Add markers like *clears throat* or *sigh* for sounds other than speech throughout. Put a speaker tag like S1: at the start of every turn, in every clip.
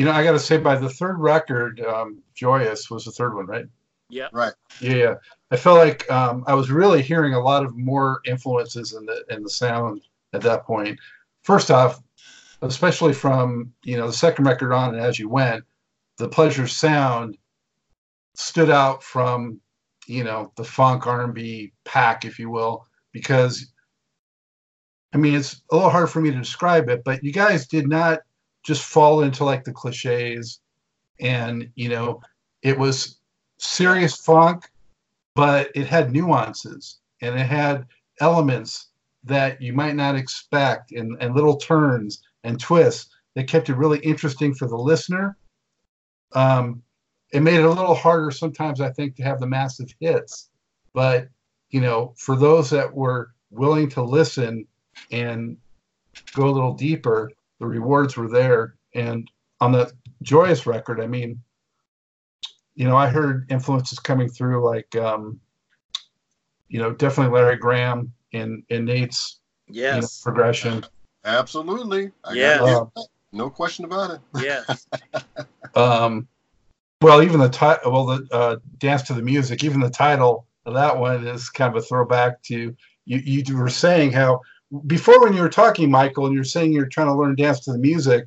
S1: you know, I got to say, by the third record, um, "Joyous" was the third one, right?
S2: Yeah.
S3: Right.
S1: Yeah, I felt like um, I was really hearing a lot of more influences in the in the sound at that point. First off, especially from you know the second record on and as you went, the pleasure sound stood out from you know the funk R&B pack, if you will, because I mean it's a little hard for me to describe it, but you guys did not just fall into like the cliches, and you know it was serious funk, but it had nuances and it had elements that you might not expect and, and little turns and twists that kept it really interesting for the listener. Um, it made it a little harder sometimes, I think, to have the massive hits. But, you know, for those that were willing to listen and go a little deeper, the rewards were there. And on that Joyous record, I mean, you know, I heard influences coming through like, um, you know, definitely Larry Graham in, in Nate's you know,
S2: Yes.
S1: progression.
S3: Absolutely. I
S2: Yeah.
S3: gotta
S1: Um.
S3: No question about it.
S2: Yes. *laughs*
S1: Um, well, even the title, well, the uh, dance to the music, even the title of that one is kind of a throwback to you. You were saying how before when you were talking, Michael, and you're saying you're trying to learn dance to the music,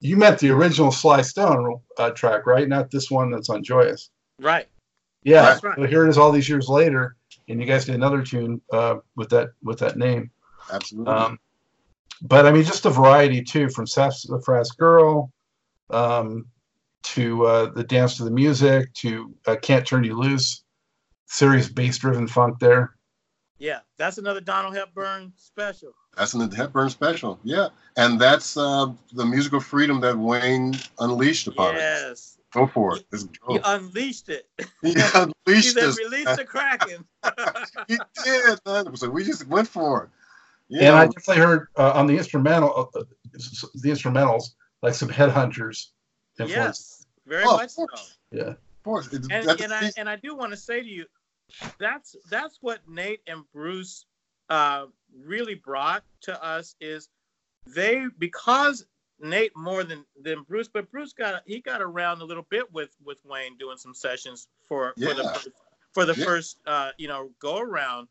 S1: you meant the original Sly Stone uh, track, right? Not this one that's on Joyous.
S2: Right.
S1: Yeah.
S2: That's right.
S1: So here it is, all these years later, and you guys did another tune uh, with that with that name.
S3: Absolutely.
S1: Um, but I mean, just a variety too, from Sassafras Girl um, to uh, the Dance to the Music to uh, Can't Turn You Loose, serious bass-driven funk there.
S2: Yeah. That's another Donald Hepburn special.
S3: That's an Hepburn special. Yeah. And that's uh, the musical freedom that Wayne unleashed upon us.
S2: Yes.
S3: Go for it. Let's
S2: He unleashed it.
S3: He *laughs*
S2: He
S3: unleashed
S2: said,
S3: us.
S2: release the Kraken. *laughs*
S3: He did, man. So we just went for it. You
S1: And I definitely heard uh, on the instrumental, uh, the instrumentals, like some Headhunters influence.
S2: yes. Very
S3: Oh,
S2: much so.
S1: Yeah.
S3: of course. It's,
S2: and, and I and I do want to say to you, that's that's what Nate and Bruce uh, really brought to us is they because Nate more than than Bruce, but Bruce got he got around a little bit with with Wayne doing some sessions for for the first, for the
S3: Yeah.
S2: first uh, you know go around,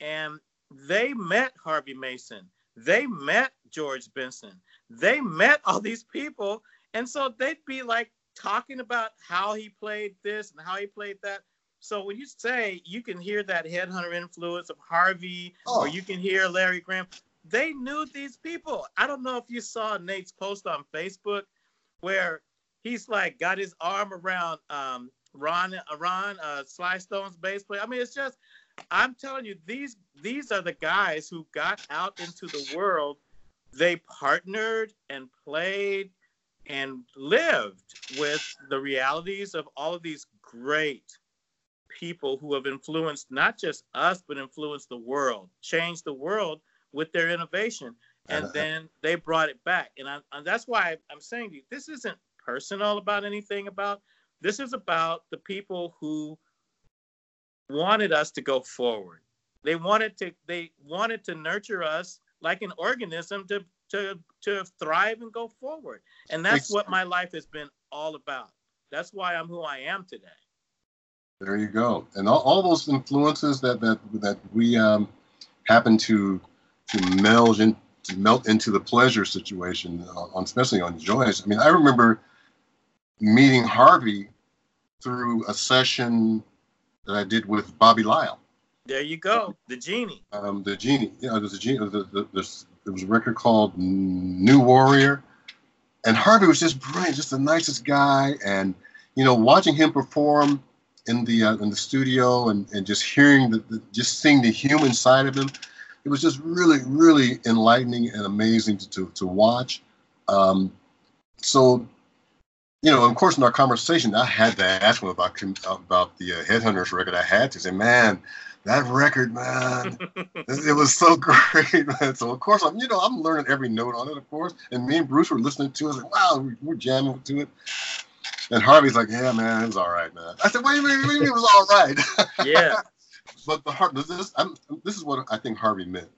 S2: and they met Harvey Mason, they met George Benson, they met all these people, and so they'd be like talking about how he played this and how he played that. So when you say you can hear that headhunter influence of Harvey,
S3: Oh.
S2: or you can hear Larry Graham, they knew these people. I don't know if you saw Nate's post on Facebook where he's like got his arm around um, Ron, uh, Ron uh, Sly Stone's bass player. I mean, it's just, I'm telling you, these these are the guys who got out into the world. They partnered and played and lived with the realities of all of these great people who have influenced not just us, but influenced the world, changed the world with their innovation. And
S3: Uh-huh.
S2: then they brought it back. And, I, and that's why I'm saying to you, this isn't personal about anything about, this is about the people who wanted us to go forward. They wanted to, they wanted to nurture us like an organism to, to, to thrive and go forward. And that's what my life has been all about. That's why I'm who I am today.
S3: There you go. And all, all those influences that that that we um, happen to to meld in to melt into the pleasure situation, uh, on, especially on Joyous. I mean, I remember meeting Harvey through a session that I did with Bobby Lyle,
S2: There you go, the genie.
S3: um, the genie. You know, there's a genie. The, the, there's, there was a record called New Warrior, and Harvey was just brilliant, just the nicest guy. And you know, watching him perform in the uh, in the studio and, and just hearing the, the just seeing the human side of him, it was just really really enlightening and amazing to to, to watch. Um, so, you know, of course, in our conversation, I had to ask him about about the uh, Headhunters record. I had to say, man, that record, man, *laughs* it, was so *laughs* great, man. So of course, I'm you know I'm learning every note on it, of course. And me and Bruce were listening to it. Like, wow, we're jamming to it. And Harvey's like, yeah, man, it's all right, man. I said, wait a minute, what do you mean it was all right? *laughs*
S2: yeah,
S3: but the Har- this I'm, this is what I think Harvey meant.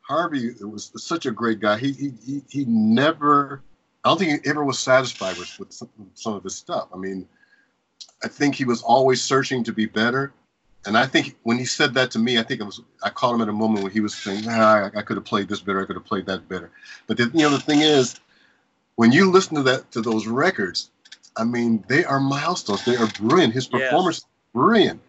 S3: Harvey was such a great guy. He he he, he never I don't think he ever was satisfied with, with some, some of his stuff. I mean, I think he was always searching to be better. And I think when he said that to me, I think it was I caught him at a moment when he was saying, ah, I, I could have played this better, I could have played that better. But the, you know, the thing is, when you listen to that to those records, I mean, they are milestones. They are brilliant. His performance, yes. brilliant.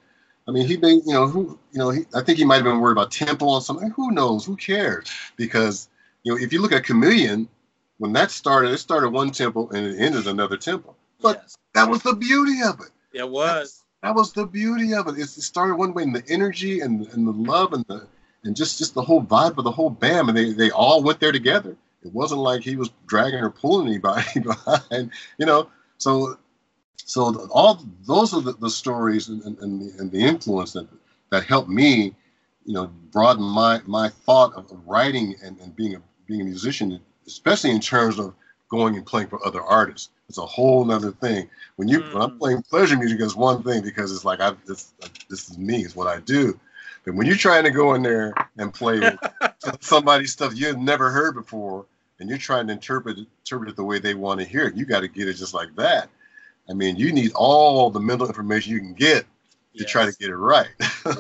S3: I mean, he made you know who you know. He, I think he might have been worried about tempo on something. Who knows? Who cares? Because you know, if you look at Chameleon, when that started, it started one tempo and it ended another tempo. But yes. that was the beauty of it.
S2: It was.
S3: That, that was the beauty of it. It started one way, and the energy and and the love and the and just just the whole vibe of the whole band, and they they all went there together. It wasn't like he was dragging or pulling anybody *laughs* behind, you know. So so all those are the, the stories and, and, and, the, and the influence that that helped me, you know, broaden my my thought of, of writing and, and being a being a musician, especially in terms of going and playing for other artists. It's a whole other thing. When you mm. when I'm mm. playing pleasure music, it's one thing because it's like I this this is me, it's what I do. But when you're trying to go in there and play *laughs* somebody's stuff you have never heard before, and you're trying to interpret interpret it the way they want to hear it, you got to get it just like that. I mean, you need all the mental information you can get to yes. try to get it right. *laughs*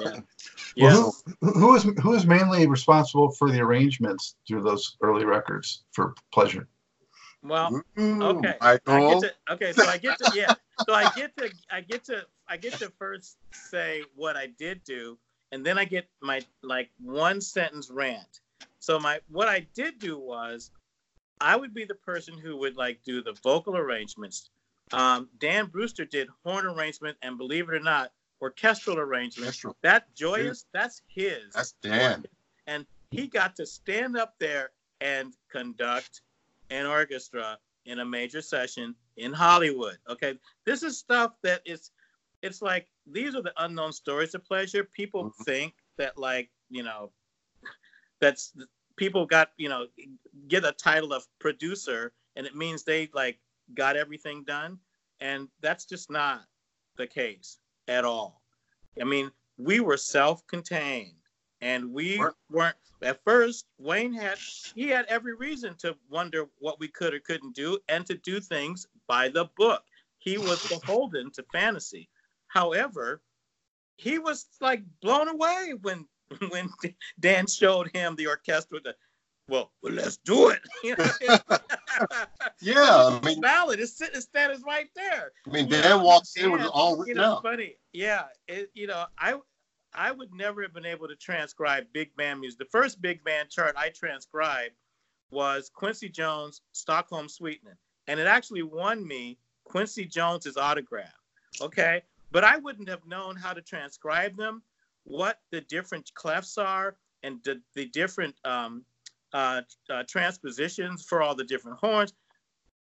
S1: yeah. Well, who, who is who is mainly responsible for the arrangements through those early records for Pleasure?
S2: Well, okay. I get to, okay, so I get to yeah, so I get to I get to I get to first say what I did do, and then I get my like one sentence rant. So my what I did do was I would be the person who would like do the vocal arrangements, um, Dan Brewster did horn arrangement and believe it or not, orchestral arrangement. Orchestral. That joyous, that's his.
S3: That's Dan.
S2: And he got to stand up there and conduct an orchestra in a major session in Hollywood. Okay, this is stuff that is. It's like these are the unknown stories of pleasure. People mm-hmm. think that like you know, that's people got you know get a title of producer and it means they like got everything done. And that's just not the case at all. I mean, we were self-contained and we weren't at first wayne had he had every reason to wonder what we could or couldn't do and to do things by the book he was beholden to fantasy however he was like blown away when *laughs* when dan showed him the orchestra the well, well, let's do it. *laughs* *laughs*
S3: yeah, I mean,
S2: ballad is sitting status right there.
S3: I mean, Dan know, walks in with all written
S2: you know,
S3: out.
S2: Funny, yeah. It, you know, I I would never have been able to transcribe big band music. The first big band chart I transcribed was Quincy Jones' Stockholm Sweetening, and it actually won me Quincy Jones's autograph. Okay, but I wouldn't have known how to transcribe them, what the different clefs are, and the, the different um, uh, uh, transpositions for all the different horns.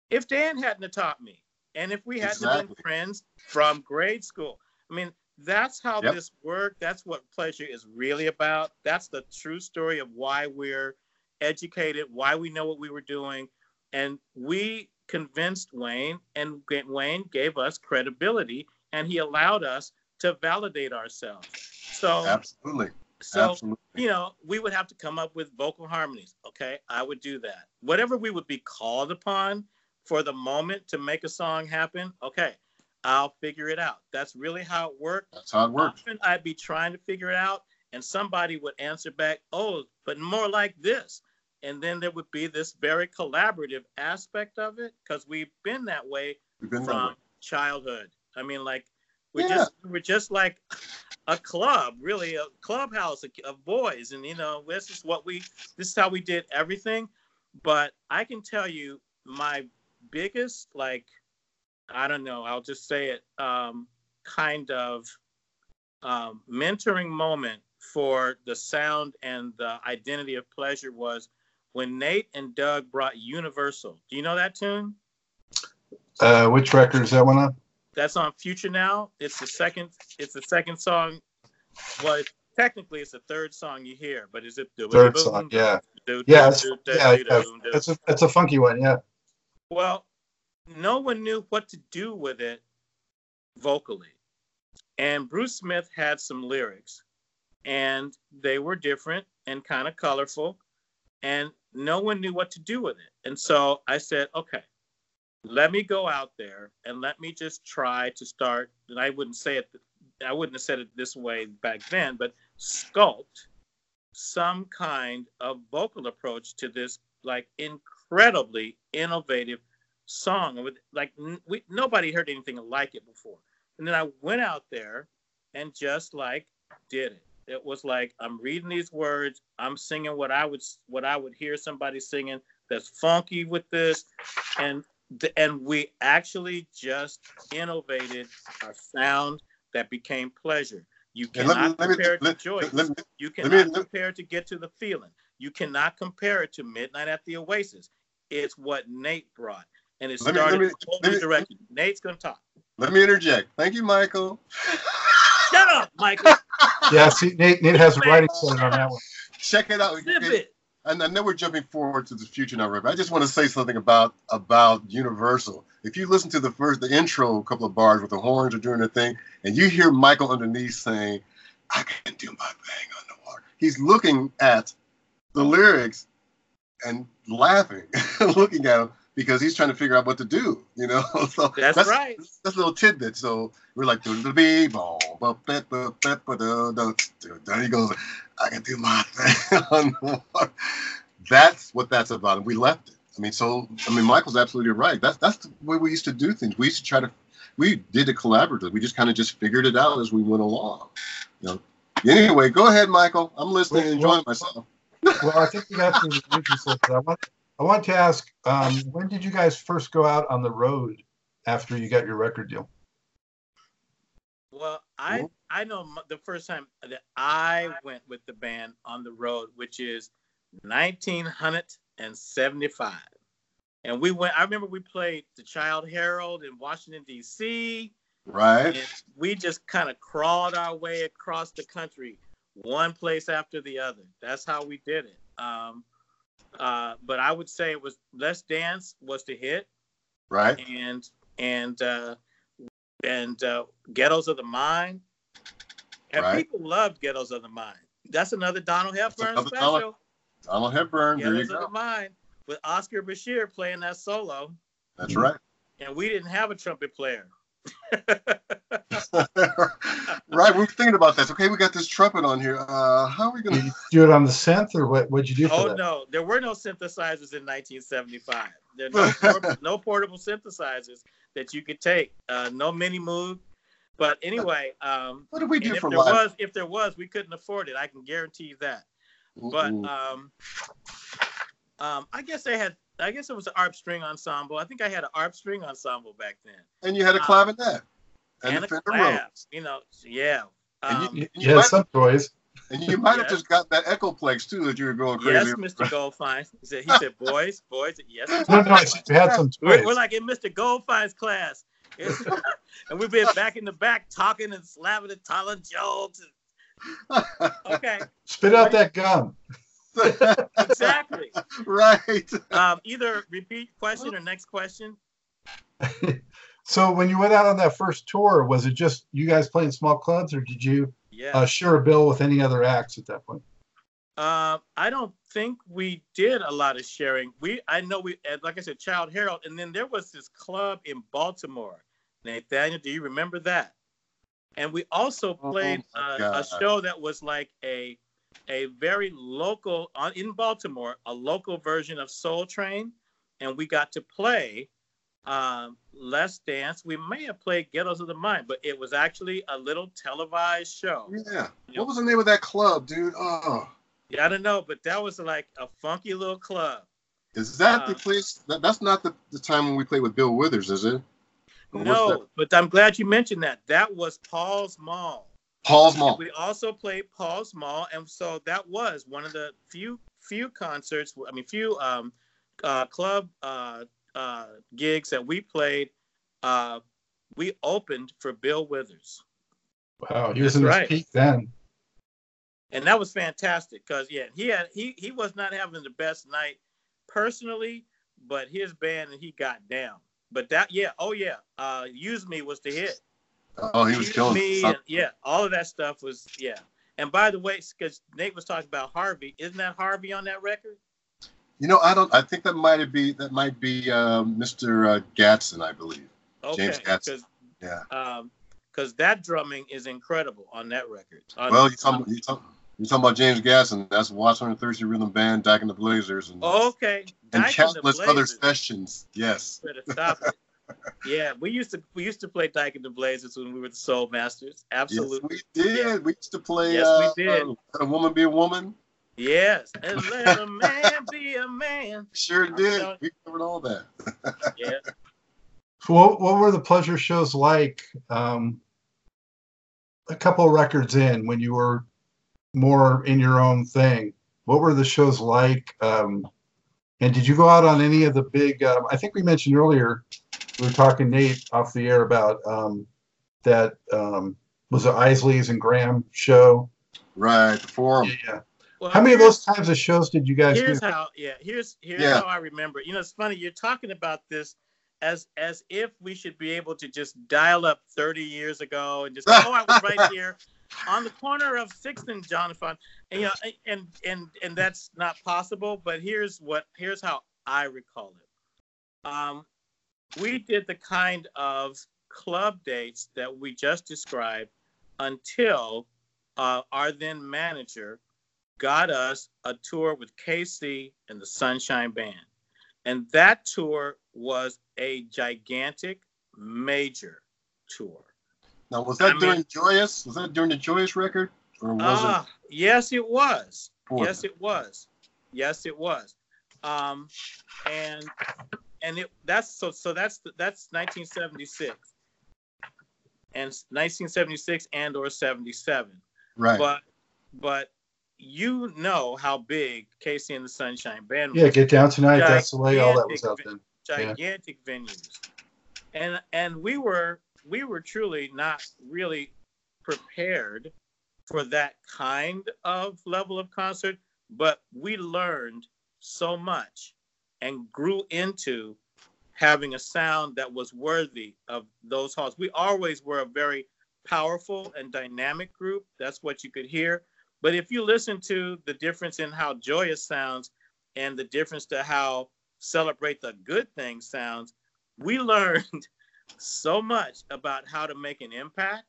S2: If Dan hadn't have taught me, and if we hadn't exactly. been friends from grade school, I mean, that's how yep. this worked. That's what pleasure is really about. That's the true story of why we're educated, why we know what we were doing. And we convinced Wayne, and Wayne gave us credibility, and he allowed us to validate ourselves. So,
S3: absolutely.
S2: So, Absolutely. you know, we would have to come up with vocal harmonies. Okay. I would do that. Whatever we would be called upon for the moment to make a song happen. Okay. I'll figure it out. That's really how it worked.
S3: That's how it works.
S2: Often I'd be trying to figure it out, and somebody would answer back, oh, but more like this. And then there would be this very collaborative aspect of it because we've been that way
S3: been
S2: from
S3: that way.
S2: childhood. I mean, like, we're yeah. just we're just like a club, really a clubhouse of, of boys, and you know this is what we this is how we did everything. But I can tell you my biggest like I don't know, I'll just say it, um, kind of um, mentoring moment for the sound and the identity of pleasure was when Nate and Doug brought Universal. Do you know that tune?
S1: Uh, which record is that one on?
S2: That's on Future Now. It's the second. It's the second song. Well, technically, it's the third song you hear, but is it
S1: the third song? Yeah. Yeah. It's, yeah. It's a it's a funky one. Yeah.
S2: Well, no one knew what to do with it vocally, and Bruce Smith had some lyrics, and they were different and kind of colorful, and no one knew what to do with it. And so I said, okay, let me go out there and let me just try to start. And I wouldn't say it, I wouldn't have said it this way back then, but sculpt some kind of vocal approach to this like incredibly innovative song. With like we, nobody heard anything like it before. And then I went out there and just like did it. It was like I'm reading these words, I'm singing what I would what I would hear somebody singing that's funky with this, and and we actually just innovated a sound that became pleasure. You cannot me, compare me, it to let, Joyous. you cannot compare it to Get to the Feeling. You cannot compare it to Midnight at the Oasis. It's what Nate brought, and it started me, a whole direction. Nate's gonna talk.
S3: Let me interject. Thank you, Michael.
S2: Shut up, Michael. *laughs*
S1: yeah, see, Nate, Nate has a writing *laughs* credit on that one.
S3: Check it out. Zip it and I know we're jumping forward to the future now, Rick. I just want to say something about about Universal. If you listen to the first the intro, a couple of bars with the horns are doing their thing, and you hear Michael underneath saying, "I can do my thing underwater," he's looking at the lyrics and laughing, *laughs* looking at them because he's trying to figure out what to do. You know, *laughs*
S2: so that's, that's right.
S3: That's a little tidbit. So we're like, the the boom, then he goes, I can do my *laughs* thing. that's what that's about, and we left it. I mean, so I mean, Michael's absolutely right. That's that's the way we used to do things. We used to try to, we did it collaboratively. We just kind of just figured it out as we went along. You know. Anyway, go ahead, Michael. I'm listening and enjoying myself.
S1: well, I think we got some *laughs* interesting. I want I want to ask, um, when did you guys first go out on the road after you got your record deal?
S2: Well, I I know the first time that I went with the band on the road, which is 1975, and we went. I remember we played the Childe Harold in Washington D.C.
S3: Right.
S2: we just kind of crawled our way across the country, one place after the other. That's how we did it. Um, uh, but I would say it was Let's Dance was the hit.
S3: Right.
S2: And and uh, and uh, Ghettos of the Mind. And right. people loved Ghettos of the Mind. That's another Donald Hepburn another special.
S3: Donald, Donald Hepburn.
S2: Ghettos of the Mind with Oscar Brashear playing that solo.
S3: That's right.
S2: And we didn't have a trumpet player. *laughs*
S3: right, we are thinking about this. Okay, we got this trumpet on here. Uh, how are we going to
S1: do it on the synth, or what? What'd you do? oh that?
S2: no, there were no synthesizers in 1975. There no, *laughs* portable, no portable synthesizers that you could take. Uh, no mini moog. But anyway, um,
S3: what did we do
S2: if
S3: for
S2: there live? was if there was, we couldn't afford it. I can guarantee you that. Mm-hmm. But um, um, I guess they had I guess it was an ARP string ensemble. I think I had an ARP string ensemble back then.
S3: And you had a clavinet.
S2: Um, and, and a clav, You know, yeah.
S1: Um, and you, you, you had some toys.
S3: And you might have just got that Echoplex too that you were going crazy.
S2: Yes, Mr. *laughs* Goldfine. He said, he said, boys, boys, yes.
S1: No, no, we had some toys.
S2: We're, we're like in Mr. Goldfine's class. *laughs* and we've been back in the back talking and slapping and telling jokes. *laughs* And... Okay.
S1: Spit out that gum *laughs*
S2: exactly.
S3: right.
S2: Um, either repeat question or next question. *laughs*
S1: so when you went out on that first tour, was it just you guys playing small clubs, or did you yeah. uh, share a bill with any other acts at that point?
S2: Uh, I don't think we did a lot of sharing. We, I know we, like I said, Childe Harold, and then there was this club in Baltimore. Nathaniel, do you remember that? And we also oh played oh uh, a show that was like a a very local on in Baltimore, a local version of Soul Train, and we got to play um, Let's Dance. We may have played Ghettos of the Mind, but it was actually a little televised show.
S3: Yeah. What was the name of that club, dude? Oh.
S2: Yeah, I don't know, but that was like a funky little club.
S3: Is that uh, the place? That, that's not the, the time when we played with Bill Withers, is it?
S2: Or no, but I'm glad you mentioned that. That was Paul's Mall.
S3: Paul's Mall.
S2: We also played Paul's Mall, and so that was one of the few few concerts. I mean, few um, uh, club uh, uh, gigs that we played. Uh, we opened for Bill Withers.
S1: Wow, he was That's in right. his peak then.
S2: And that was fantastic because yeah, he had he he was not having the best night personally, but his band and he got down. But that yeah, oh yeah, uh, Use Me was the hit.
S3: Oh, he was killing
S2: me. And, yeah, all of that stuff was yeah. And by the way, because Nate was talking about Harvey, isn't that Harvey on that record?
S3: You know, I don't. I think that might be that might be uh, Mr. Uh, Gadson, I believe.
S2: Okay,
S3: James Gadson.
S2: because
S3: Yeah.
S2: um, because that drumming is incredible on that record. On-
S3: Well, you talking you talking you talking about James Gadson? That's Washington Thirsty Rhythm Band, Dyke and the Blazers, and
S2: okay,
S3: and
S2: Dyke and the
S3: countless other sessions. Yes.
S2: Better stop it. Yeah, we used to we used to play Dyke and the Blazers when we were the Soul Masters. Absolutely.
S3: Yes, we did.
S2: Yeah.
S3: We used to play.
S2: Yes,
S3: uh,
S2: we did.
S3: uh, Let a woman be a woman.
S2: Yes, and *laughs* let a man be a man.
S3: Sure
S2: I'm
S3: did.
S2: telling-
S3: We covered all that. *laughs*
S2: Yeah.
S1: So what, what were the pleasure shows like um, a couple of records in when you were more in your own thing? What were the shows like? Um, and did you go out on any of the big? Um, I think we mentioned earlier we were talking Nate off the air about um, that um, was it Isley's and Graham show.
S3: Right. The forum.
S1: Yeah, yeah.
S2: Well,
S1: How many of those types of shows did you guys do?
S2: here's how yeah here's here's
S3: Yeah.
S2: how i remember you know it's funny you're talking about this as as if we should be able to just dial up 30 years ago and just oh i was right here *laughs* on the corner of sixth and jonathan and you know and and and that's not possible but here's what here's how i recall it um we did the kind of club dates that we just described until uh, our then manager got us a tour with KC and the Sunshine Band. And that tour was a gigantic, major tour.
S3: Now, was that
S2: I
S3: during
S2: mean-
S3: Joyous? Was that during the Joyous record, or was
S2: Ah, yes, it was.
S3: it?
S2: Yes, it was. Yes, it was. Um, and and it that's so so that's that's 1976 and 1976 and or 77.
S3: Right.
S2: But but you know how big KC and the Sunshine Band was.
S1: Yeah, get down tonight. That's the way all that was out then.
S2: gigantic venues and and we were we were truly not really prepared for that kind of level of concert but we learned so much and grew into having a sound that was worthy of those halls we always were a very powerful and dynamic group. That's what you could hear. But if you listen to the difference in how joyous sounds and the difference to how celebrate the good things sounds, we *laughs* learned so much about how to make an impact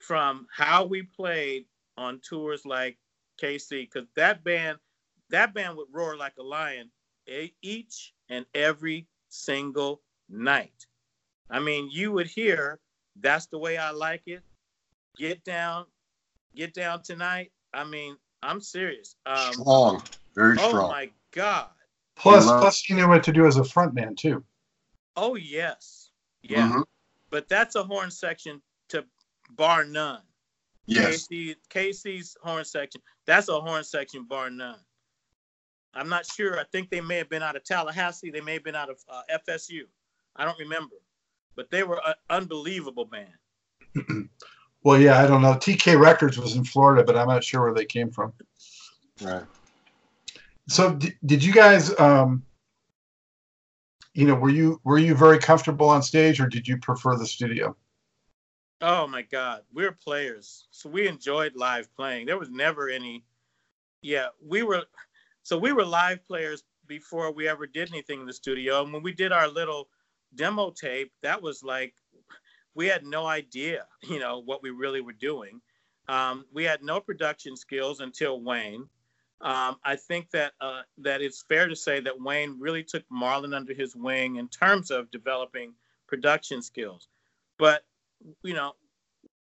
S2: from how we played on tours like KC, because that band, that band would roar like a lion each and every single night. I mean, you would hear, that's the way I like it. Get down, get down tonight. I mean, I'm serious. Um,
S3: strong. Very
S2: oh
S3: strong.
S2: my God.
S1: Plus,
S3: love-
S1: plus you knew what to do as a front man too.
S2: Oh yes, yeah.
S3: Mhm.
S2: But that's a horn section to bar none.
S3: Yes.
S2: KC, KC's horn section. That's a horn section bar none. I'm not sure. I think they may have been out of Tallahassee. They may have been out of uh, FSU. I don't remember, but they were an unbelievable band. *clears throat*
S1: Well, yeah, I don't know. TK Records was in Florida, but I'm not sure where they came from.
S3: Right.
S1: So, d- did you guys, um, you know, were you were you very comfortable on stage, or did you prefer the studio?
S2: Oh my God, we're players, so we enjoyed live playing. There was never any, yeah, we were, so we were live players before we ever did anything in the studio. And when we did our little demo tape, that was like, we had no idea, you know, what we really were doing. Um, we had no production skills until Wayne. Um, I think that uh, that it's fair to say that Wayne really took Marlon under his wing in terms of developing production skills. But you know,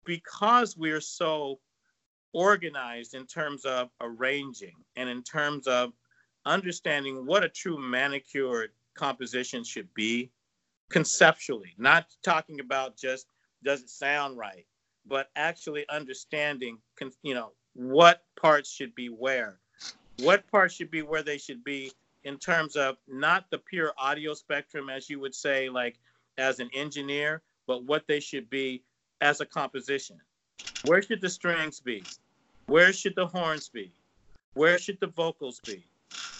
S2: because we're so organized in terms of arranging and in terms of understanding what a true manicured composition should be conceptually, not talking about just does it sound right, but actually understanding, you know, what parts should be where, what parts should be where they should be in terms of not the pure audio spectrum, as you would say, like as an engineer, but what they should be as a composition. Where should the strings be? Where should the horns be? Where should the vocals be?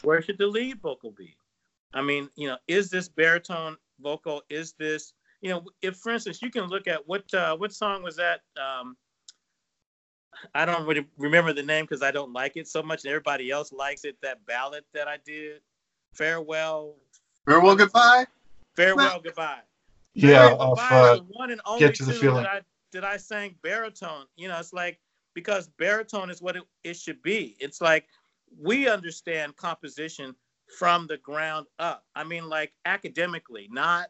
S2: Where should the lead vocal be? I mean, you know, is this baritone vocal? Is this, you know, if for instance, you can look at what uh, what song was that? Um, I don't really remember the name because I don't like it so much. And everybody else likes it. That ballad that I did, farewell,
S3: Farewell, goodbye.
S2: farewell, goodbye.
S1: Yeah,
S2: Farewell,
S1: off
S2: Goodbye
S1: uh,
S2: one and only
S1: Get to the Feeling.
S2: That I, that I sang baritone. You know, it's like because baritone is what it, it should be. It's like we understand composition from the ground up. I mean, like academically, not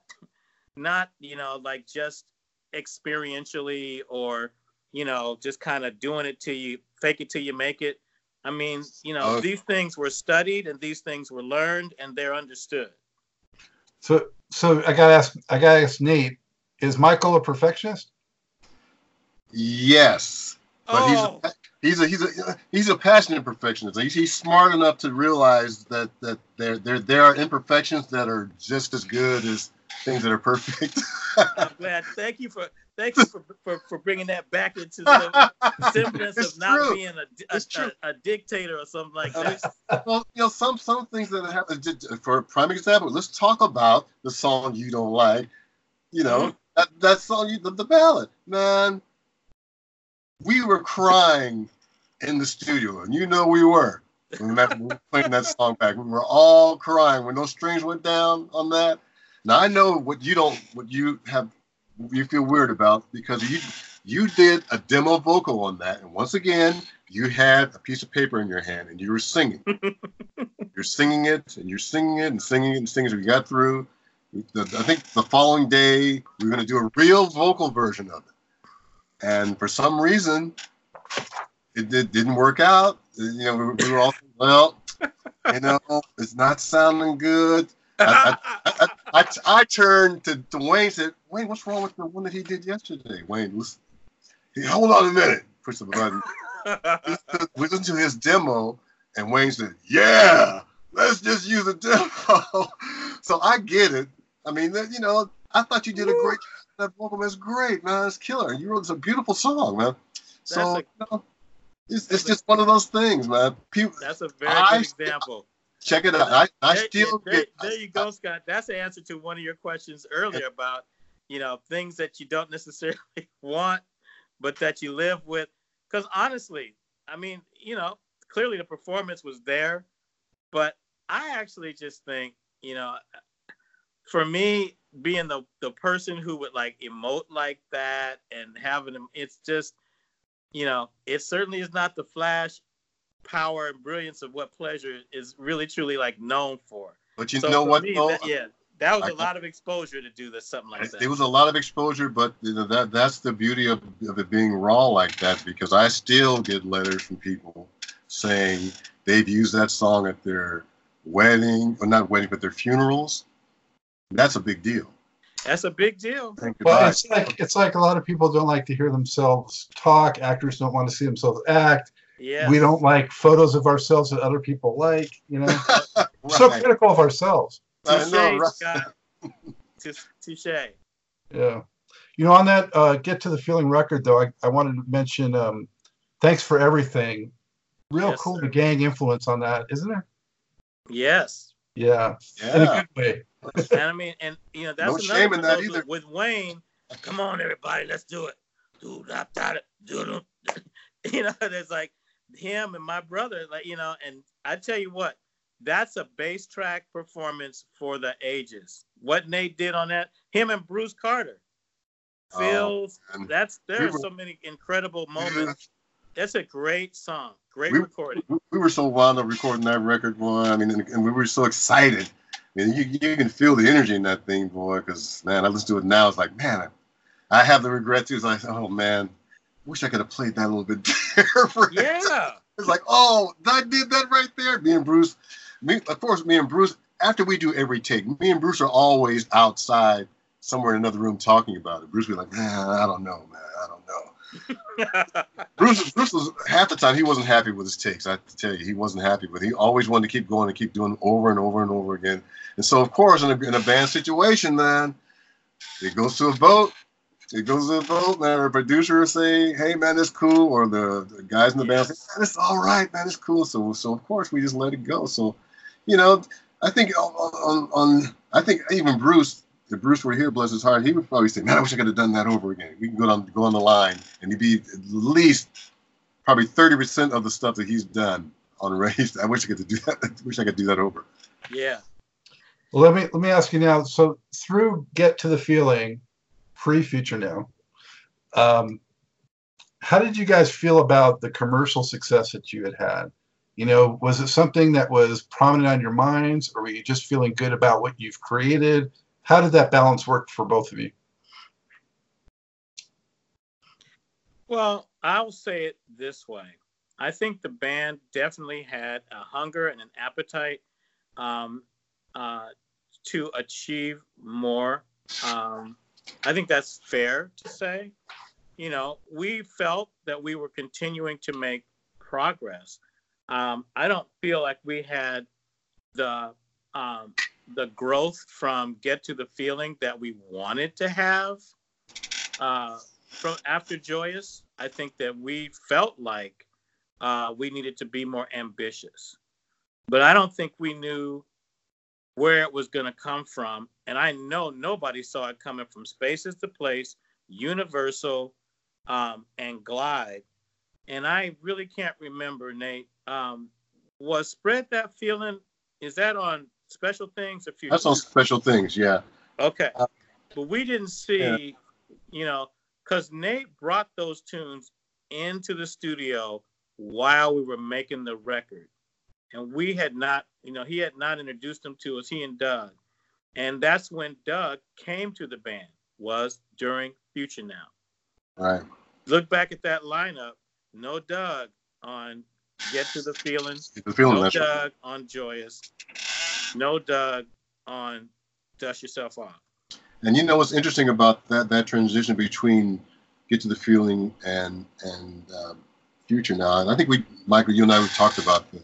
S2: not you know like just experientially or you know just kind of doing it till you fake it till you make it. I mean, you know,
S3: Oh.
S2: these things were studied and these things were learned and they're understood.
S1: so so I gotta ask I gotta ask Nate, is Michael a perfectionist?
S3: Yes, but
S2: oh,
S3: he's a, oh. he's a he's a he's a passionate perfectionist. He's, he's smart enough to realize that that there there there are imperfections that are just as good as things that are perfect.
S2: I'm glad. Thank you for thank you for for, for bringing that back into the semblance
S3: It's
S2: of not
S3: true.
S2: being a, a, a, a dictator or something like that.
S3: well, you know, some some things that happen. Uh, for a prime example, let's talk about the song you don't like. You know, mm-hmm. that that song, you, the, the ballad, man. We were crying in the studio, and you know we were when that, we were playing that song back. We were all crying when those strings went down on that. Now I know what you don't, what you have, you feel weird about because you you did a demo vocal on that, and once again you had a piece of paper in your hand and you were singing. *laughs* you're singing it and you're singing it and singing it and singing it. We got through. I think the following day we're going to do a real vocal version of it, and for some reason it, did, didn't work out. You know, we, were- we were all well. You know, it's not sounding good. I, I, I, I turned to, to Wayne and said, Wayne, what's wrong with the one that he did yesterday? Wayne, listen. He, hold on a minute. Push the button. We listened to his demo, and Wayne said, Yeah, let's just use a demo. *laughs* so I get it. I mean, you know, I thought you did a great That vocal is great, man. It's killer. You wrote this a beautiful song, man. So,
S2: That's
S3: you know, it's, it's just one of those things, man. People,
S2: That's a very
S3: I
S2: good example.
S3: check it out. I, I
S2: There-
S3: still
S2: there,
S3: get.
S2: there you go, Scott. That's the answer to one of your questions earlier about, you know, things that you don't necessarily *laughs* want, but that you live with. Because honestly, I mean, you know, clearly the performance was there, but I actually just think, you know, for me, being the the person who would like emote like that and having them, it's just, you know, it certainly is not the flash power and brilliance of what pleasure is really truly like known for.
S3: But you
S2: So
S3: know what?
S2: me,
S3: though?
S2: that- yeah, that was a
S3: I-
S2: lot of exposure to do this something like that.
S3: It was a lot of exposure, but you know, that that's the beauty of, of it being raw like that because I still get letters from people saying they've used that song at their wedding, or not wedding, but their funerals. That's a big deal.
S2: That's a big deal.
S3: Thank
S1: Well,
S3: goodbye.
S1: it's like it's like a lot of people don't like to hear themselves talk. Actors don't want to see themselves act.
S2: Yeah.
S1: We don't like photos of ourselves that other people like. You know, *laughs* so critical of ourselves.
S3: I
S2: Touche,
S3: know, right?
S2: Scott. Touche.
S1: Yeah. You know, on that uh, Get to the Feeling record, though, I, I wanted to mention um, Thanks for Everything. Real
S2: Yes,
S1: cool
S2: sir.
S1: the gang influence on that, isn't there?
S2: Yes.
S1: Yeah. In a
S3: Yeah.
S1: good way.
S2: And I mean, and you know, that's
S3: No
S2: another
S3: shame
S2: one
S3: in that either.
S2: with, with Wayne. Come on, everybody, let's do it. Do that, that, do it. *laughs* You know, there's like him and my brother, like you know, and I tell you what, that's a bass track performance for the ages. What Nate did on that, him and Bruce Carter.
S3: Oh,
S2: Phil's,
S3: man.
S2: that's there are so many incredible moments. That's a great song, great
S3: We-
S2: recording.
S3: we- we were so wound up recording that record, boy. I mean, and, and we were so excited. I mean, you, you can feel the energy in that thing, boy. Because man, I listen to it now. It's like, man, I, I have the regret too. It's like, oh man, wish I could have played that a little bit *laughs* different.
S2: Yeah,
S3: It's like, oh, I did that right there. Me and Bruce, me, of course, me and Bruce. After we do every take, me and Bruce are always outside somewhere in another room talking about it. Bruce be like, man, I don't know, man, I don't know. *laughs* Bruce, Bruce was half the time he wasn't happy with his takes. I have to tell you, he wasn't happy but He always wanted to keep going and keep doing over and over and over again. And so, of course, in a, in a band situation, man, it goes to a vote. It goes to a vote, man. Our producer will say, "Hey, man, it's cool," or the, the guys in the band say, "Man, it's all right, man, it's cool." So, so of course, we just let it go. So, you know, I think on, on, on I think even Bruce, if Bruce were here, bless his heart, he would probably say, "Man, I wish I could have done that over again." We can go down, go on the line, and he'd be at least probably thirty percent of the stuff that he's done on *laughs* Rage. I wish I could do *laughs* that. I wish I could do that over.
S2: Yeah.
S1: Well, let me let me ask you now. So through Get to the Feeling, pre Future Now, um, how did you guys feel about the commercial success that you had had? You know, was it something that was prominent on your minds, or were you just feeling good about what you've created? How did that balance work for both of you?
S2: Well, I'll say it this way. I think the band definitely had a hunger and an appetite um, uh, to achieve more. Um, I think that's fair to say. You know, we felt that we were continuing to make progress. Um, I don't feel like we had the um, the growth from Get to the Feeling that we wanted to have uh, from after Joyous. I think that we felt like uh, we needed to be more ambitious, but I don't think we knew where it was going to come from. And I know nobody saw it coming from spaces to Place, Universal, um, and Glide. And I really can't remember, Nate. Um, was Spread That Feeling, is that on Special Things or Future?
S3: That's on Special Things, yeah.
S2: Okay. Uh, but we didn't see, yeah. you know, because Nate brought those tunes into the studio while we were making the record. And we had not, you know, he had not introduced them to us, he and Doug. And that's when Doug came to the band, was during Future Now.
S3: Right.
S2: Look back at that lineup. No Doug on Get to the Feeling.
S3: The feeling
S2: no Doug right. on Joyous. No Doug on Dust Yourself Off.
S3: And you know what's interesting about that that transition between Get to the Feeling and and um, Future Now, and I think we, Michael, you and I, we talked about the,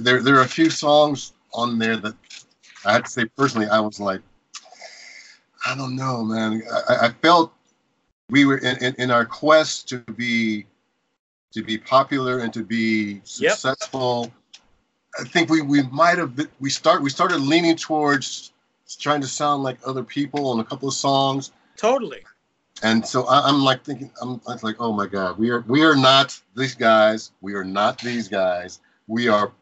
S3: there. There are a few songs on there that I had to say personally, I was like, I don't know, man. I, I felt we were in, in, in, our quest to be to be popular and to be successful. Yep. I think we, we might have been, we start we started leaning towards trying to sound like other people on a couple of songs.
S2: Totally.
S3: And so I, am like thinking, I'm, I'm like, oh my God, we are we are not these guys. We are not these guys. We are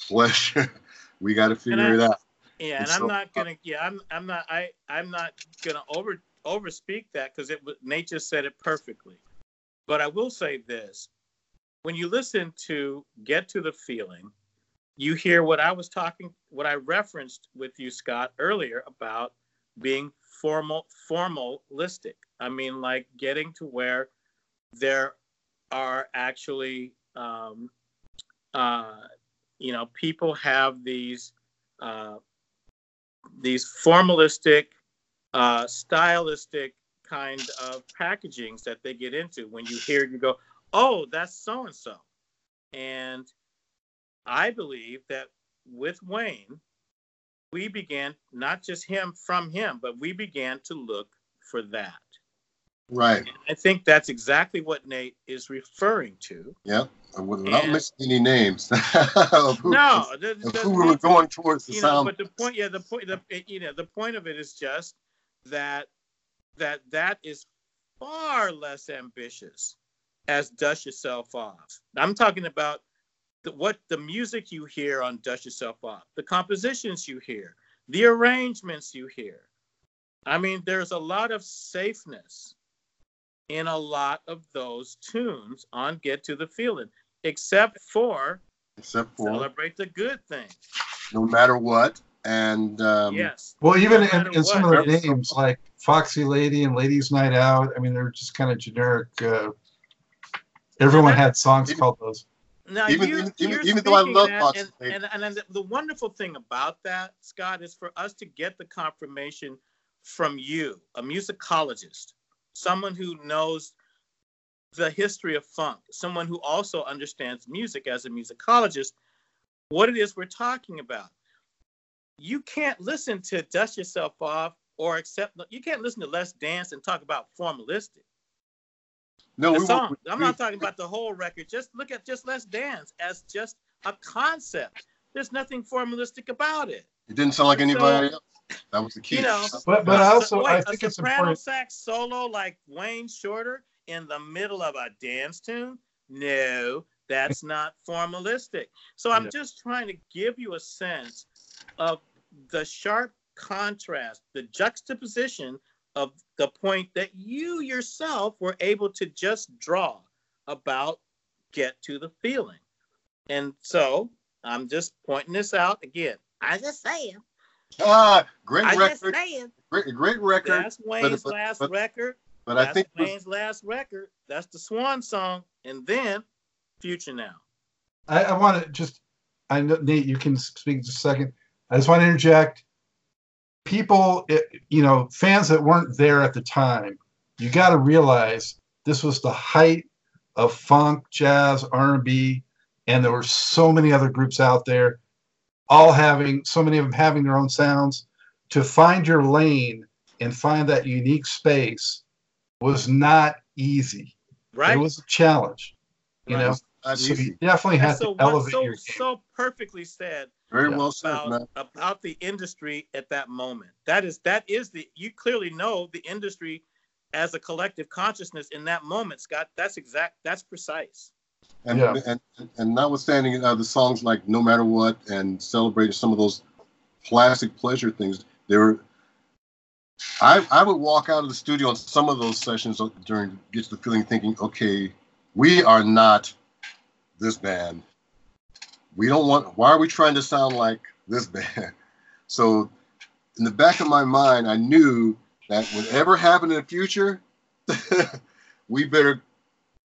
S3: pleasure. *laughs* we got to figure it out.
S2: Yeah, and, and so, I'm not uh, gonna. Yeah, I'm. I'm not. I. I'm not gonna over overspeak that because it. Nate just said it perfectly. But I will say this: when you listen to "Get to the Feeling," you hear what I was talking, what I referenced with you, Scott, earlier about being formal, formalistic. I mean, like getting to where there are actually, um, uh, you know, people have these uh, these formalistic, uh, stylistic kind of packagings that they get into. When you hear, you go, "Oh, that's so and so," and I believe that with Wayne, we began not just him from him, but we began to look for that.
S3: Right. And
S2: I think that's exactly what Nate is referring to.
S3: Yeah, without and, missing any names. *laughs*
S2: of who, no,
S3: the, the, who we were going towards the
S2: you
S3: sound.
S2: Know, but the point, yeah, the point, the eh, you know, the point of it is just that that that is far less ambitious as dust yourself off. I'm talking about the, what the music you hear on Dust Yourself Off, the compositions you hear, the arrangements you hear. I mean, there's a lot of safeness in a lot of those tunes on Get to the Feeling, except for
S3: except for
S2: celebrate the good thing.
S3: No matter what. And um,
S2: yes.
S1: Well, even no in, in some of the names like Foxy Lady and Ladies Night Out, I mean, they're just kind of generic. Uh, everyone had songs called those.
S2: Now, even, you, even, even though I love that, and, and, and, and the wonderful thing about that, Scott, is for us to get the confirmation from you, a musicologist, someone who knows the history of funk, someone who also understands music as a musicologist, what it is we're talking about. You can't listen to Dust Yourself Off or accept, you can't listen to Let's Dance and talk about formalistic.
S3: No,
S2: the we song. Were, I'm not talking about the whole record. Just look at just Let's Dance as just a concept. There's nothing formalistic about it.
S3: It didn't sound like anybody so, else. That was the key.
S2: You know,
S1: but but I also wait, I think
S2: a
S1: it's
S2: soprano
S1: important.
S2: sax solo like Wayne Shorter in the middle of a dance tune. No, that's *laughs* not formalistic. So I'm
S1: Yeah.
S2: just trying to give you a sense of the sharp contrast, the juxtaposition of the point that you yourself were able to just draw about get to the feeling. And so I'm just pointing this out again. I just saying.
S3: Ah, great
S2: I just
S3: record,
S2: saying.
S3: great, great record.
S2: That's Wayne's
S3: but-
S2: last
S3: but-
S2: record.
S3: But I think it was-
S2: Wayne's last record. That's the Swan song, and then Future Now.
S1: I, I want to just, I know Nate, you can speak just a second. I just want to interject. People, it, you know, fans that weren't there at the time, you got to realize this was the height of funk, jazz, R&B, and there were so many other groups out there, all having so many of them having their own sounds. To find your lane and find that unique space was not easy.
S2: Right?
S1: It was a challenge. You
S3: Right.
S1: know, so you definitely
S2: And
S1: had
S2: so
S1: to elevate
S2: so
S1: your game.
S2: so perfectly said
S3: Very
S1: Yeah.
S3: well said,
S2: about,
S3: man.
S2: about the industry at that moment. That is that is the you clearly know the industry as a collective consciousness in that moment, Scott. That's exact. That's precise.
S3: And,
S1: Yeah.
S3: and, and notwithstanding uh, the songs like No Matter What and celebrating some of those plastic pleasure things, they were. I, I would walk out of the studio on some of those sessions during Get to the Feeling thinking, okay, we are not this band. We don't want, why are we trying to sound like this band? *laughs* So in the back of my mind, I knew that whatever happened in the future, *laughs* we better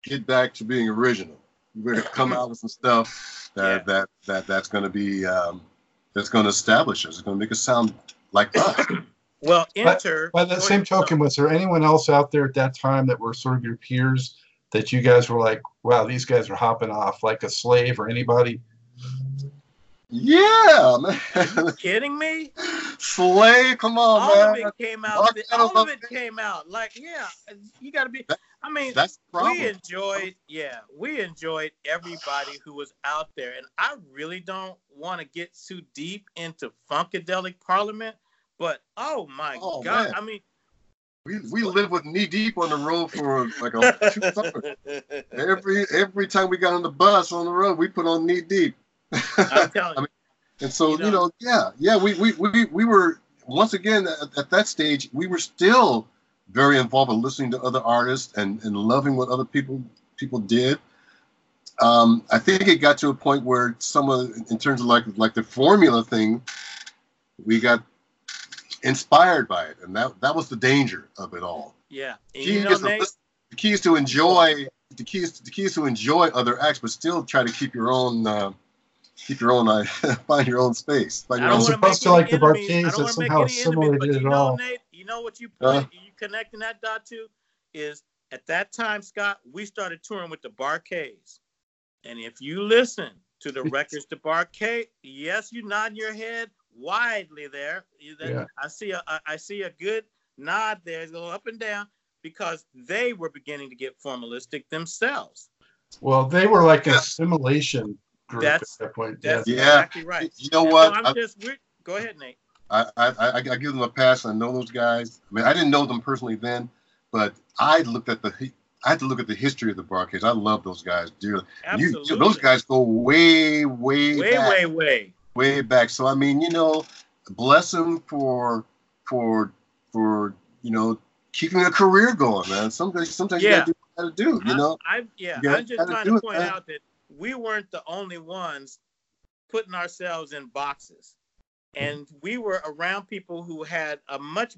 S3: get back to being original. We better come out with some stuff that
S2: Yeah.
S3: that that that's going to be um, that's going to establish us. It's going to make us sound like us. *coughs*
S2: Well, enter.
S1: By that
S2: go
S1: same token, was there anyone else out there at that time that were sort of your peers that you guys were like, wow, these guys are hopping off like a slave or anybody?
S3: yeah, man.
S2: Are you *laughs* kidding me?
S3: Slave, come on,
S2: all
S3: man.
S2: of it came out.
S3: Mark
S2: the- all of
S3: up
S2: it came out. Like, yeah, you got to be.
S3: That-
S2: I mean,
S3: That's the
S2: we enjoyed. Yeah, we enjoyed everybody who was out there, and I really don't want to get too deep into funkadelic Parliament, but oh my
S3: Oh,
S2: god,
S3: man.
S2: I mean,
S3: we we lived with knee deep on the road for like a two summers. *laughs* Every every time we got on the bus on the road, we put on knee deep.
S2: I'm *laughs* telling
S3: I mean, And so,
S2: You
S3: you
S2: know.
S3: know, yeah, yeah, we we we, we were once again at, at that stage, we were still very involved in listening to other artists and, and loving what other people people did. Um, I think it got to a point where some of in terms of like like the formula thing, we got inspired by it, and that that was the danger of it all.
S2: Yeah, you know,
S3: is
S2: Nate,
S3: the keys to enjoy the key is the key is to enjoy other acts, but still try to keep your own uh, keep your own uh, *laughs* find your own space. Find
S2: I
S3: your
S2: don't
S3: own
S1: As
S2: to
S1: opposed to,
S2: any
S1: like, the
S2: enemies.
S1: Bar-Kays
S2: I don't
S1: that
S2: want to make
S1: somehow
S2: any enemies,
S1: assimilated it
S2: know,
S1: all.
S2: Nate, you know what you
S3: Uh.
S2: you connecting that dot to is at that time, Scott, we started touring with the Bar-Kays. And if you listen to the *laughs* records the Bar-Kay, yes, you nod your head widely there. That-
S1: Yeah.
S2: I see a I- I see a good nod there, go up and down because they were beginning to get formalistic themselves.
S1: Well, they were like an assimilation group
S2: That's-
S1: at that point. Yeah.
S2: That's
S3: Yeah.
S2: exactly right.
S3: You know
S2: And
S3: what?
S2: so I'm
S3: I-
S2: just we're, go ahead, Nate.
S3: I, I, I, I give them a pass. I know those guys. I mean, I didn't know them personally then, but I looked at the I had to look at the history of the Bar-Kays. I love those guys dearly. You,
S2: Absolutely.
S3: those guys go way, way,
S2: way,
S3: back.
S2: way, way.
S3: Way back. So I mean, you know, bless them for for for you know keeping a career going, man. Sometimes sometimes
S2: Yeah.
S3: you gotta do what you gotta do. You know,
S2: I, I yeah,
S3: gotta-
S2: I'm just trying to point
S3: man.
S2: out that we weren't the only ones putting ourselves in boxes. And we were around people who had a much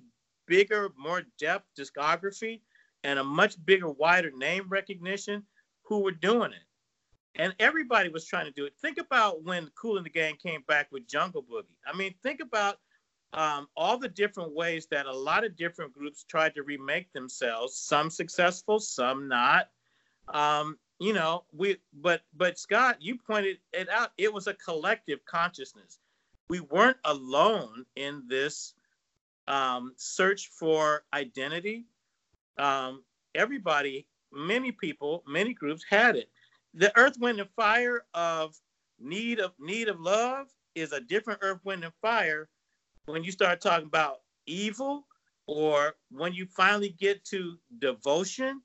S2: bigger, more depth discography and a much bigger, wider name recognition who were doing it. And everybody was trying to do it. Think about when Kool and the Gang came back with Jungle Boogie. I mean, think about um, all the different ways that a lot of different groups tried to remake themselves. Some successful, some not. Um, you know, we but but Scott, you pointed it out. It was a collective consciousness. We weren't alone in this um, search for identity. Um, everybody, many people, many groups had it. The Earth, Wind, and Fire of need of need of love is a different Earth, Wind, and Fire when you start talking about evil, or when you finally get to devotion.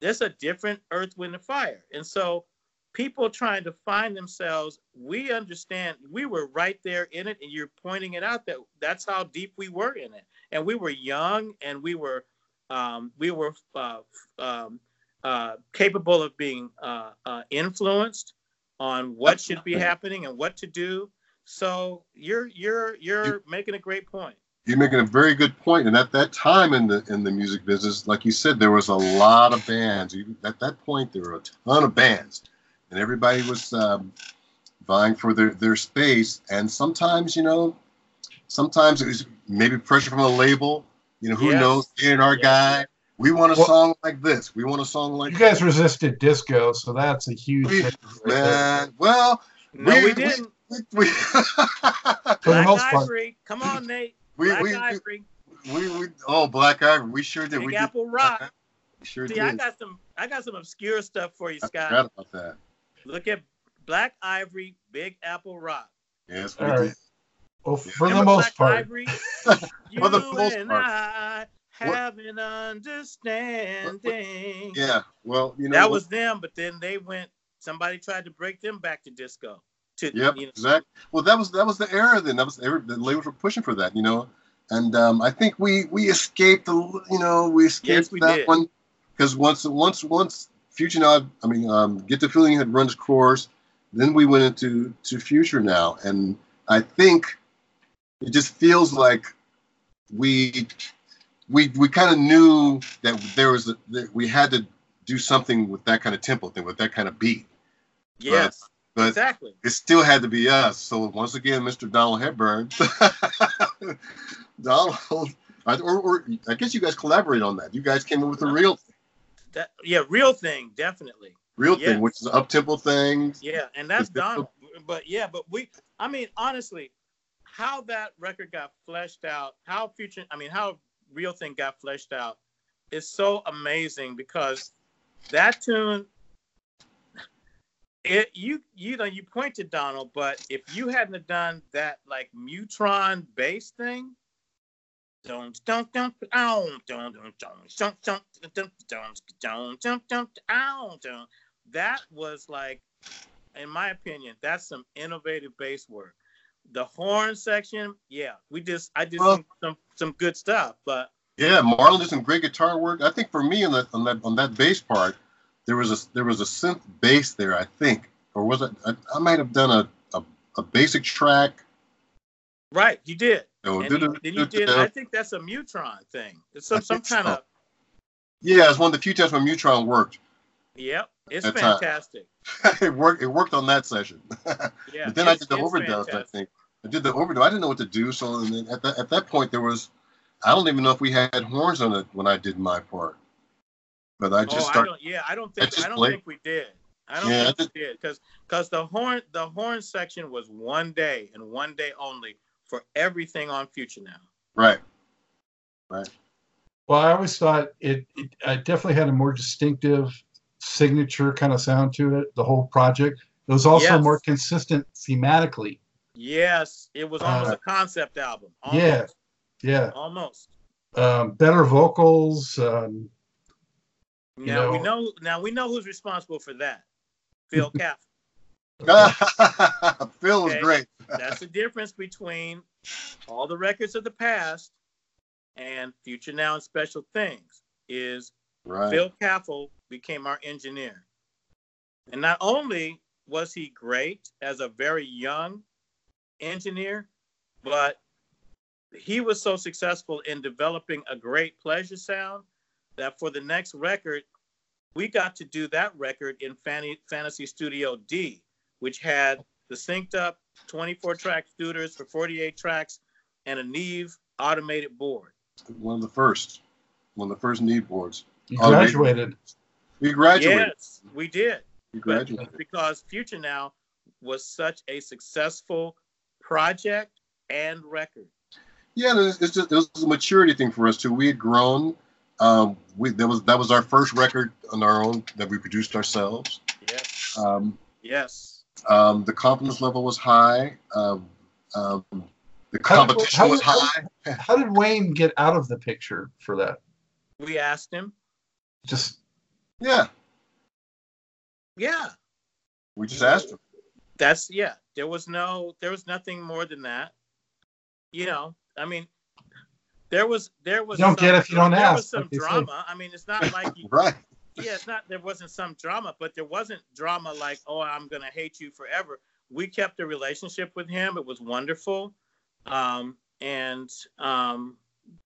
S2: there's a different earth, wind, and fire. And so people trying to find themselves, we understand we were right there in it, and you're pointing it out that that's how deep we were in it. And we were young and we were um, we were uh, um, uh, capable of being uh, uh, influenced on what should be happening and what to do. So you're you're you're you, making a great point.
S3: You're making a very good point. And at that time in the in the music business, like you said, there was a lot of bands. At that point, there were a ton of bands, and everybody was um, vying for their their space. And sometimes, you know, sometimes it was maybe pressure from a label. You know, who yes. knows? In our yes. guy. We want a well, song like this. We want a song like
S1: you guys resisted disco, so that's a huge we,
S3: man. Well,
S2: no, we, we didn't. We, we *laughs* Black Ivory, come on, Nate. *laughs* Black we, Ivory.
S3: We, we oh Black Ivory, we sure did.
S2: Big
S3: we
S2: Apple
S3: did.
S2: Rock.
S3: We sure
S2: See,
S3: did.
S2: I got some. I got some obscure stuff for you, Scott.
S3: I forgot about that.
S2: Look at Black Ivory, Big Apple Rock.
S3: Yes, we All did. Right.
S1: Well, for the most
S2: Black
S1: part.
S2: Ivory, you *laughs* for the most part. Have what? an understanding.
S3: Yeah, well, you know
S2: that was them, but then they went. Somebody tried to break them back to disco. To,
S3: yep, you know. exactly. Well, that was that was the era then. That was the labels were pushing for that, you know. And um, I think we we escaped the you know we escaped
S2: yes, we
S3: that
S2: did.
S3: one because once once once Future Now, I mean, um, Get the Feeling had run its course. Then we went into to Future Now, and I think it just feels like we we we kind of knew that there was a, that we had to do something with that kind of tempo thing, with that kind of beat.
S2: Yes.
S3: But, but
S2: exactly.
S3: It still had to be us. So once again, Mr. Donald Hepburn, *laughs* Donald, or, or, I guess you guys collaborate on that. You guys came up with the real thing.
S2: That, yeah, real thing, definitely.
S3: Real yes. thing, which is up tempo thing.
S2: Yeah, and that's Donald. But yeah, but we, I mean, honestly, how that record got fleshed out, how future, I mean, how real thing got fleshed out is so amazing because that tune it you you know you point to Donald, but if you hadn't done that like Mu-Tron bass thing, don't don't don't don't don't don't don't don't don't don't don't don't that was like, in my opinion, that's some innovative bass work. The horn section, yeah, we just I did some some, some good stuff, but
S3: yeah, Marlon did some great guitar work. I think for me on that on that on that bass part, there was a there was a synth bass there, I think, or was it? I, I might have done a, a, a basic track.
S2: Right, you did. Oh, and you, then you did. I think that's a Mu-Tron thing. It's some some kind so. of.
S3: Yeah, it's one of the few times when Mu-Tron worked.
S2: Yep, it's fantastic. *laughs*
S3: it worked. It worked on that session. *laughs* yeah, but then I did the overdubs. I think I did the overdub. I didn't know what to do, so then at that at that point there was. I don't even know if we had horns on it when I did my part. But I just
S2: oh,
S3: started.
S2: I yeah, I don't think I, I don't played. think we did. I don't yeah, think we did because because the horn the horn section was one day and one day only for everything on Future Now.
S3: Right. Right.
S1: Well, I always thought it, it, it definitely had a more distinctive signature kind of sound to it. The whole project. It was also yes. more consistent thematically.
S2: Yes, it was almost uh, a concept album.
S1: Almost. Yeah, yeah,
S2: almost.
S1: Um, better vocals. Um,
S2: now know, we know. Now we know who's responsible for that. Phil *laughs* Caff. *laughs*
S3: Phil was okay? great.
S2: That's the difference between all the records of the past and Future Now and Special Things. Is right. Phil Kaffel became our engineer, and not only was he great as a very young engineer, but he was so successful in developing a great pleasure sound that for the next record, we got to do that record in Fantasy Studio D, which had the synced up 24 track Studers for 48 tracks and a Neve automated board.
S3: One of the first, one of the first Neve boards.
S1: You graduated.
S3: We graduated.
S2: Yes, we did.
S3: We graduated.
S2: But because Future Now was such a successful project and record.
S3: Yeah, it's just it was a maturity thing for us too. We had grown. Um, we that was that was our first record on our own that we produced ourselves.
S2: Yes.
S3: Um,
S2: yes.
S3: Um, the confidence level was high. Um, um, the competition how did, how was high.
S1: How did Wayne get out of the picture for that?
S2: We asked him.
S1: Just
S3: Yeah,
S2: Yeah,
S3: we just asked him.
S2: that's yeah. There was no, there was nothing more than that. You know, I mean, there was there was
S1: You don't get it if you don't
S2: there
S1: ask,
S2: was some
S1: like they say.
S2: drama. I mean, it's not like *laughs* you,
S3: Right.
S2: yeah, it's not there wasn't some drama, but there wasn't drama like, oh, I'm gonna hate you forever. We kept a relationship with him. It was wonderful. Um, and um,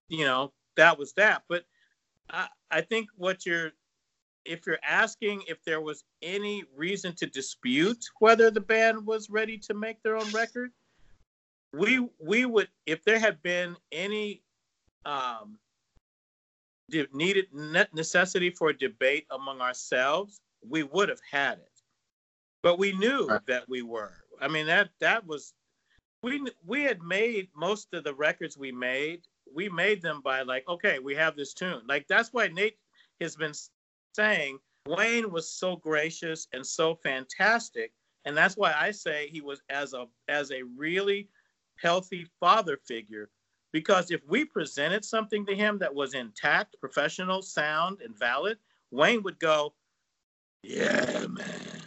S2: you know, that was that. But I, I think what you're if you're asking if there was any reason to dispute whether the band was ready to make their own record, we we would if there had been any um needed necessity for a debate among ourselves, we would have had it. But we knew
S3: Right.
S2: that we were. I mean that that was we we had made most of the records we made. We made them by like, okay, we have this tune. Like that's why Nate has been saying Wayne was so gracious and so fantastic, and that's why I say he was as a as a really healthy father figure because if we presented something to him that was intact, professional, sound, and valid, Wayne would go, "Yeah, man,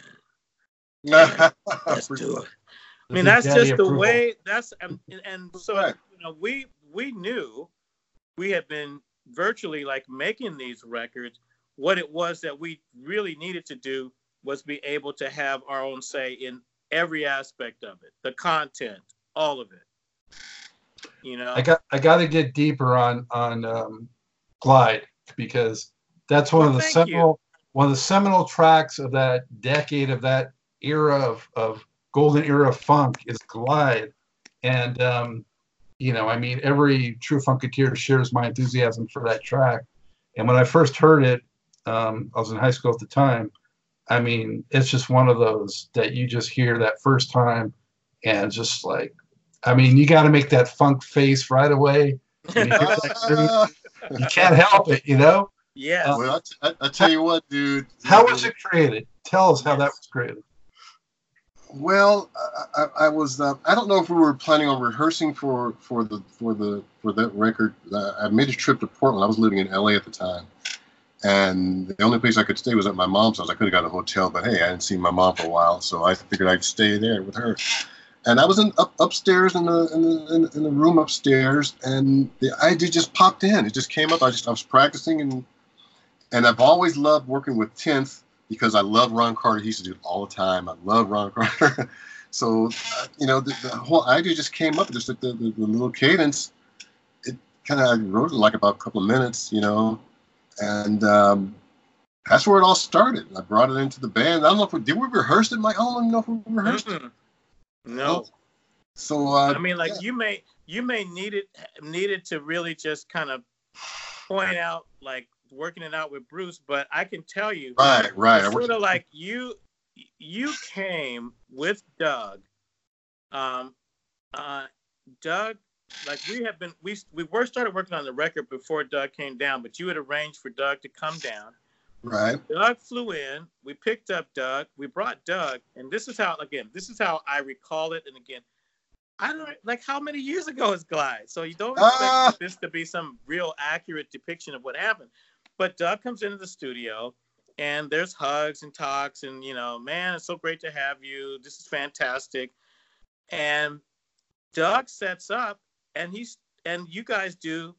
S2: *laughs* let's do it." I mean, that's
S1: Big Daddy
S2: just the
S1: approval.
S2: way. That's and, and so
S3: Right.
S2: you know, we we knew we had been virtually like making these records. What it was that we really needed to do was be able to have our own say in every aspect of it, the content, all of it. You know,
S1: I got I got to get deeper on on um, Glide because that's one
S2: Well,
S1: of the
S2: thank you.
S1: seminal one of the seminal tracks of that decade of that era of of golden era of funk is Glide, and um, you know I mean every true funketeer shares my enthusiasm for that track, and when I first heard it, um, I was in high school at the time. I mean, it's just one of those that you just hear that first time, and just like, I mean, you got to make that funk face right away. You, hear *laughs* you can't help it, you know.
S2: Yeah.
S1: Uh,
S3: well, I, t- I, I tell you what, dude.
S1: How was it created? Tell us how that was created.
S3: Well, I, I, I was. Uh, I don't know if we were planning on rehearsing for for the for the for that record. Uh, I made a trip to Portland. I was living in LA at the time, and the only place I could stay was at my mom's house. I could have got a hotel, but hey, I hadn't seen my mom for a while, so I figured I'd stay there with her. And I was in up, upstairs in the, in the in, the room upstairs, and the idea just popped in. It just came up. I just I was practicing, and and I've always loved working with Tenth because I love Ron Carter. He used to do it all the time. I love Ron Carter. *laughs* so, uh, you know, the, the whole idea just came up, just like the, the, the little cadence. It kind of I wrote it like about a couple of minutes, you know, and um, that's where it all started. I brought it into the band. I don't know if we did we rehearse it, Mike. I don't even know if we rehearsed it.
S2: Mm-mm. No.
S3: So, uh,
S2: I mean, like
S3: yeah.
S2: you may you may need it needed to really just kind of point out like working it out with Bruce, but I can tell you,
S3: right, right. I
S2: it's
S3: wish-
S2: sort of like you you came with Doug. Um, uh, Doug, like we have been we we were started working on the record before Doug came down, but you had arranged for Doug to come down.
S3: right.
S2: Doug flew in. We picked up Doug. We brought Doug, and this is how again. This is how I recall it. And again, I don't like how many years ago is Glide. So you don't expect
S3: Ah.
S2: this to be some real accurate depiction of what happened. But Doug comes into the studio, and there's hugs and talks, and you know, man, it's so great to have you. This is fantastic. And Doug sets up, and he's and you guys do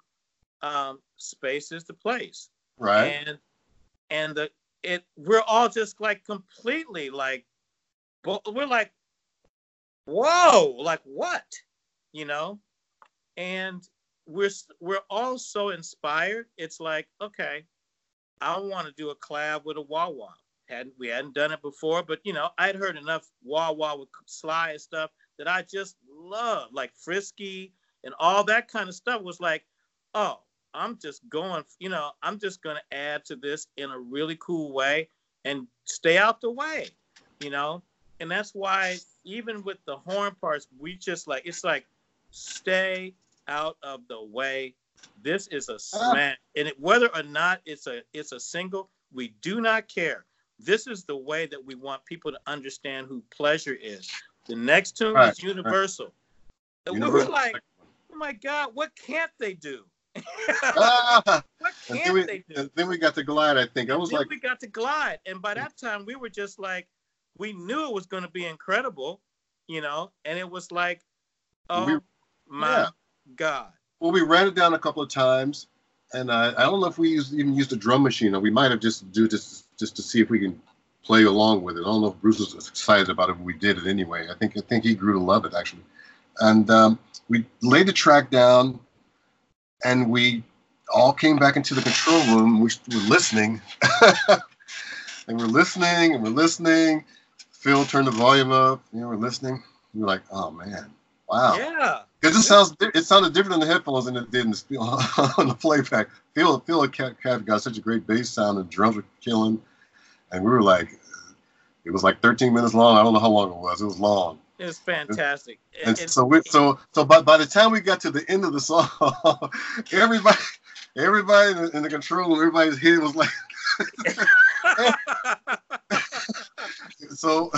S2: um, space is the place
S3: Right.
S2: and and the it we're all just like completely like we're like whoa like what you know and we're we're all so inspired it's like okay i want to do a collab with a wah hadn't we hadn't done it before but you know i'd heard enough wah with sly and stuff that i just love like frisky and all that kind of stuff was like oh I'm just going, you know, I'm just going to add to this in a really cool way and stay out the way, you know? And that's why even with the horn parts, we just like, it's like, stay out of the way. This is a smash. And it, whether or not it's a, it's a single, we do not care. This is the way that we want people to understand who pleasure is. The next tune
S3: Right,
S2: is universal. And we were like, oh my God, what can't they do?
S3: Ah, *laughs*
S2: what can't
S3: then we,
S2: they do?
S3: and then we got to glide. I think I was
S2: then
S3: like,
S2: we got to glide, and by that time we were just like, we knew it was going to be incredible, you know, and it was like, oh
S3: We-
S2: my
S3: yeah.
S2: god,
S3: well, we ran it down a couple of times, and I, I don't know if we used, even used a drum machine, or we might have just do this just to see if we can play along with it. I don't know if Bruce was excited about it, but we did it anyway. I think I think he grew to love it actually, and um, we laid the track down, and we all came back into the control room. We were listening, *laughs* and we're listening, and we're listening. Phil turned the volume up. You know, we're listening. We're like, "Oh man, wow!"
S2: yeah,
S3: Because it sounds it sounded different on the headphones than it did in the, *laughs* on the playback. Phil Phil Cat, got such a great bass sound and drums were killing, and we were like, it was like 13 minutes long. I don't know how long it was. It was long.
S2: it was fantastic.
S3: And so we so so by, by the time we got to the end of the song, *laughs* everybody everybody in the, in the control room, everybody's head was like *laughs* so.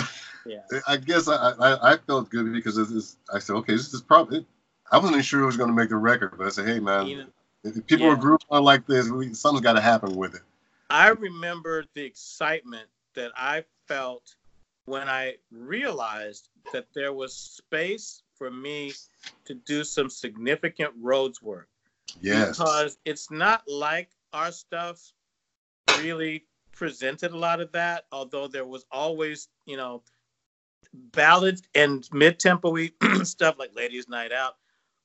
S2: yeah,
S3: I guess I, I, I felt good because it's, it's, I said, okay, this is probably. I wasn't even sure it was going to make the record, but I said, hey man,
S2: know,
S3: if people
S2: Yeah.
S3: are grouped on like this, we, something's got to happen with it.
S2: I remember the excitement that I felt when I realized that there was space for me to do some significant roads work.
S3: Yes.
S2: Because it's not like our stuff really presented a lot of that, although there was always, you know, ballads and mid tempo *clears throat* stuff like Ladies Night Out.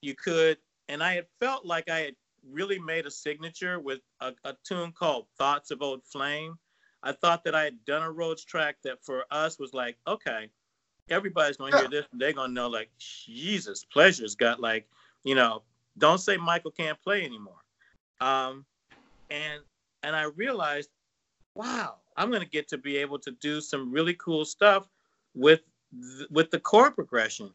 S2: You could, and I had felt like I had really made a signature with a, a tune called Thoughts of Old Flame. I thought that I had done a Rhodes track that for us was like, okay, everybody's gonna hear this, and they're gonna know like Jesus, Pleasure's got like, you know, don't say Michael can't play anymore. Um, and and I realized, wow, I'm gonna get to be able to do some really cool stuff with th- with the chord progression.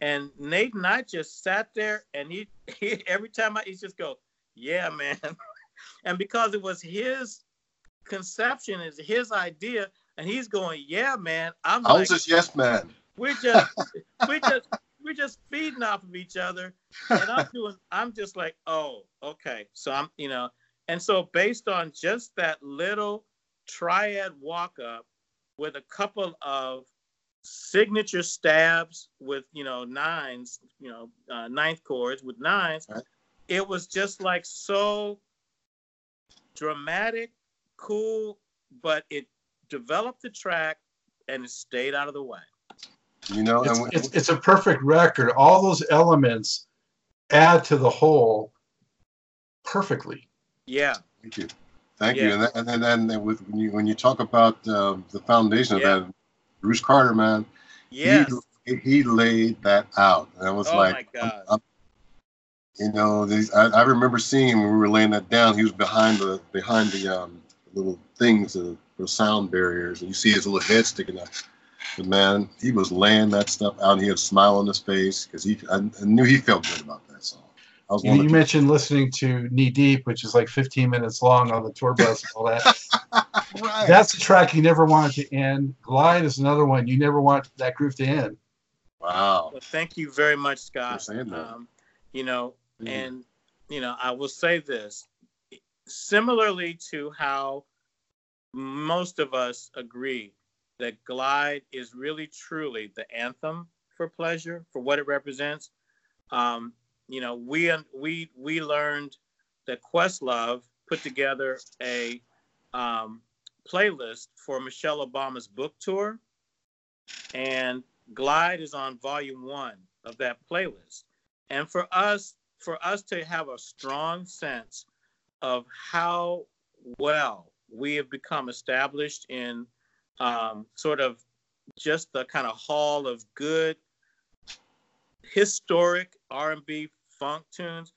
S2: And Nate and I just sat there, and he, *laughs* he every time I he just go, yeah, man, *laughs* and because it was his conception, is his idea, and he's going, yeah, man, I'm
S3: I
S2: like,
S3: was just yes man.
S2: we're just *laughs* we're just we're just feeding off of each other. And i'm doing i'm just like oh okay. So i'm you know and so based on just that little triad walk up with a couple of signature stabs with you know nines you know uh, ninth chords with nines
S3: Right.
S2: it was just like so dramatic cool but it developed the track and it stayed out of the way
S3: You know,
S1: It's,
S3: and we-
S1: it's, it's a perfect record. All those elements add to the whole perfectly.
S2: yeah
S3: thank you, thank
S2: Yeah.
S3: you. And then, and then, and then with when you when you talk about uh, the foundation
S2: Yeah.
S3: of that, Bruce Carter, man,
S2: yes
S3: he, he laid that out, and I was
S2: Oh,
S3: like,
S2: my God.
S3: I'm- I'm- you know, these, I, I remember seeing him when we were laying that down. He was behind the behind the um, little things, the, the sound barriers, and you see his little head sticking up. But man, he was laying that stuff out. And he had a smile on his face because he, I, I knew he felt good about that song. I was
S1: You,
S3: one
S1: you
S3: of
S1: mentioned listening to Knee Deep, which is like 15 minutes long on the tour bus and all that. *laughs*
S3: right.
S1: That's a track you never wanted to end. Glide is another one you never want that groove to end.
S3: wow.
S2: Well, thank you very much,
S3: For
S2: Scott.
S3: saying that.
S2: Um, you know,
S3: Mm.
S2: and you know, I will say this similarly to how most of us agree that Glide is really truly the anthem for pleasure, for what it represents. Um, you know, we we we learned that Questlove put together a um, playlist for Michelle Obama's book tour, and Glide is on volume one of that playlist. And for us, for us to have a strong sense of how well we have become established in um, sort of just the kind of hall of good historic R&B funk tunes,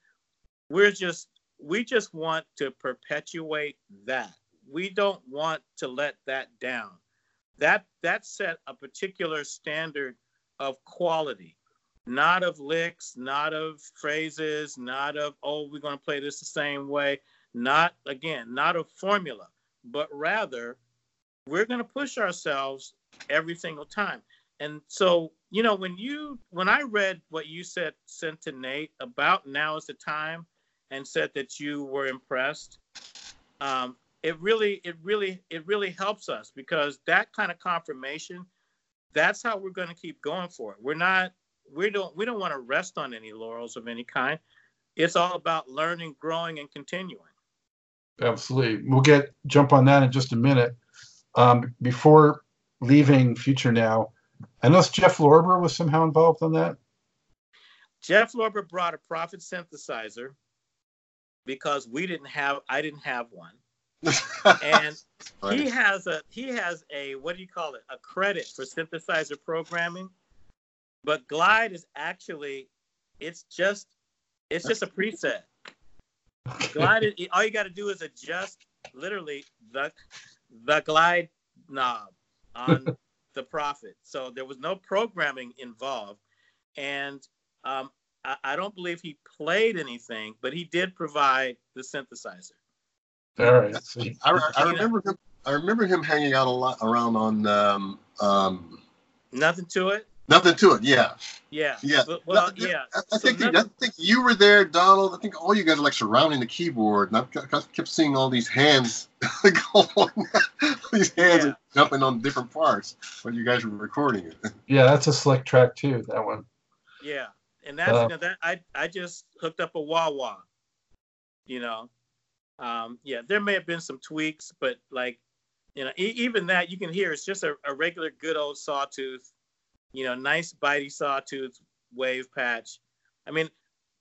S2: we're just we just want to perpetuate that. We don't want to let that down. That that set a particular standard of quality, not of licks, not of phrases, not of oh we're going to play this the same way, not again, not of formula, but rather we're going to push ourselves every single time. And so, you know, when you when I read what you said sent to Nate about now is the time, and said that you were impressed. Um, it really, it really, it really helps us because that kind of confirmation, that's how we're going to keep going for it. We're not, we don't, we don't want to rest on any laurels of any kind. It's all about learning, growing, and continuing.
S1: Absolutely. We'll get jump on that in just a minute. Um, before leaving Future Now, Know Jeff Lorber was somehow involved on that.
S2: Jeff Lorber brought a Prophet synthesizer because we didn't have, I didn't have one, and *laughs* he has a he has a what do you call it? A credit for synthesizer programming, but Glide is actually, it's just, it's just a preset. Glide, is, all you got to do is adjust literally the the glide knob on *laughs* the Prophet. So there was no programming involved, and um, I, I, don't believe he played anything, but he did provide the synthesizer.
S1: All right.
S3: I, I, remember him. I remember him hanging out a lot around on. Um, um,
S2: Nothing to it.
S3: Nothing to it. Yeah.
S2: Yeah.
S3: Yeah.
S2: But, well, yeah.
S3: I, I think nothing... I think you were there, Donald. I think all you guys are like surrounding the keyboard, and I kept seeing all these hands *laughs* going. *laughs* these hands yeah. jumping on different parts when you guys were recording it. *laughs*
S1: Yeah, that's a slick track too. That one.
S2: Yeah, and that's uh, you know, that I I just hooked up a wah wah. You know, um, yeah, there may have been some tweaks, but like, you know, e- even that you can hear it's just a, a regular good old sawtooth you know, nice bitey sawtooth wave patch. I mean,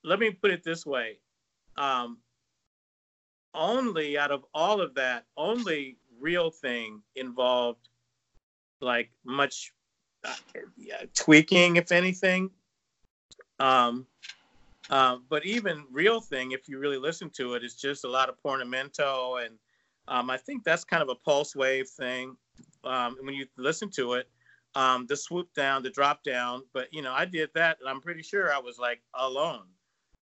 S2: let me put it this way. Um, only out of all of that, only real thing involved like much uh, yeah, tweaking, if anything. Um, uh, but even real thing, if you really listen to it, it, is just a lot of portamento, and um, I think that's kind of a pulse wave thing. Um, when you listen to it, um, the swoop down, the drop down. But you know, I did that, and I'm pretty sure I was like alone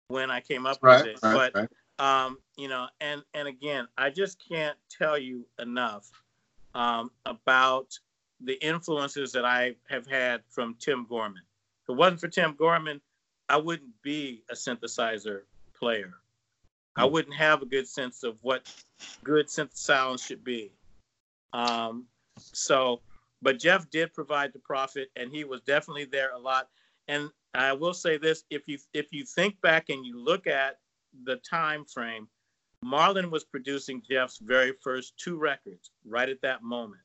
S2: when I came up
S3: right,
S2: with it.
S3: Right,
S2: but right. um, you know, and and again, I just can't tell you enough um, about the influences that I have had from Tim Gorman. If it wasn't for Tim Gorman, I wouldn't be a synthesizer player. I hmm. wouldn't have a good sense of what good synth sounds should be. Um, so but Jeff did provide the Prophet, and he was definitely there a lot. And I will say this: if you if you think back and you look at the time frame, Marlon was producing Jeff's very first two records right at that moment.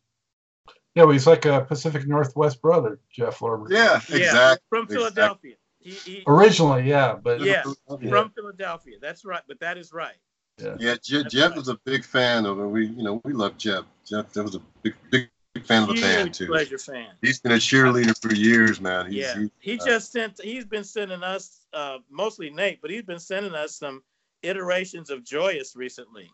S1: Yeah, well, he's like a Pacific Northwest brother, Jeff Lorber.
S3: Yeah, exactly. Yeah,
S2: from Philadelphia. He, he,
S1: Originally, yeah, but
S2: yeah, from Philadelphia. That's right, but that is right.
S3: Yeah, yeah Je- Jeff right. was a big fan of it. We, you know, we love Jeff. Jeff, that was a big, big big fan of the band too.
S2: Pleasure fan.
S3: He's been a cheerleader for years, man. He's,
S2: yeah, he uh, just sent. He's been sending us, uh, mostly Nate, but he's been sending us some iterations of Joyous recently,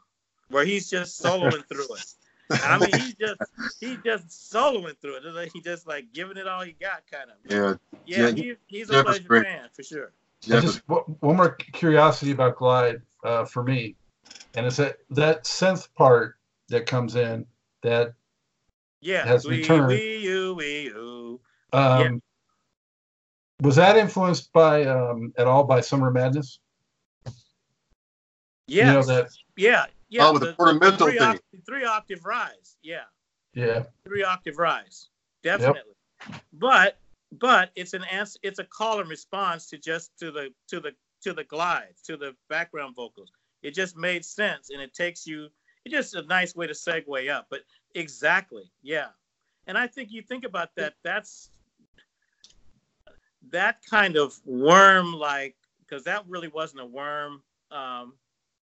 S2: where he's just soloing through it. I mean, he just he just soloing through it. He just like giving it all he got, kind of.
S3: Yeah.
S2: Yeah, he, he's a pleasure fan for sure.
S1: just one more curiosity about Glide uh, for me, and it's that that synth part that comes in that
S2: yeah,
S1: has
S2: we,
S1: returned.
S2: We, you, we, you.
S1: Um, yeah. Was that influenced by um, at all by Summer Madness?
S2: Yeah. You know that. Yeah. Yeah.
S3: Oh, with the, the portamento
S2: three
S3: thing.
S2: Octave, three octave rise. Yeah.
S1: Yeah.
S2: Three octave rise. Definitely. Yep. But but it's an answer. It's a call and response to just to the to the to the glides to the background vocals. It just made sense, and it takes you. It's just a nice way to segue up. But Exactly. Yeah. And I think you think about that, that's that kind of worm like because that really wasn't a worm. Um,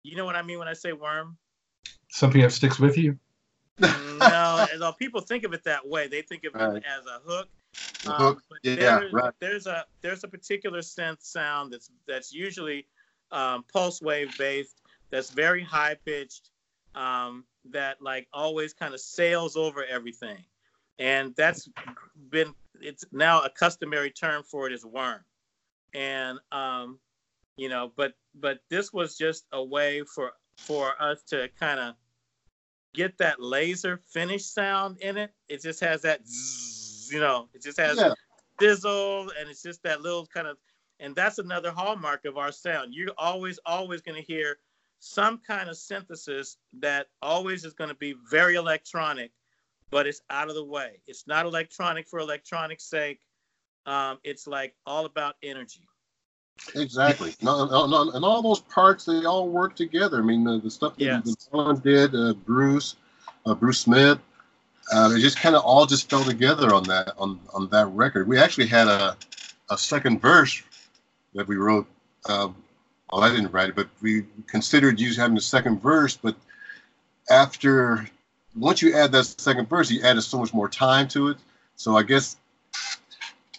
S2: you know what I mean when I say worm?
S1: Something that sticks with you?
S2: no, although people think of it that way, they think of right. it as a hook.
S3: Um, hook. yeah,
S2: there,
S3: right.
S2: There's a there's a particular synth sound that's that's usually um, pulse wave based. That's very high pitched. Um, that like always kind of sails over everything. And that's been it's now a customary term for it is worm. And um, you know, but but this was just a way for for us to kind of get that laser finish sound in it. It just has that zzz, you know, it just has yeah. and it's just that little kind of And that's another hallmark of our sound. You're always, always going to hear some kind of synthesis that always is going to be very electronic, but it's out of the way. It's not electronic for electronic's sake. Um, it's like all about energy.
S3: Exactly. No, no, no, and all those parts, they all work together. I mean, the, the stuff that
S2: Yes.
S3: John did, uh, Bruce, uh, Bruce Smith, uh, they just kind of all just fell together on that on on that record. We actually had a a second verse that we wrote. Um, well, I didn't write it, but we considered using having the second verse. But after once you add that second verse, you added so much more time to it. So I guess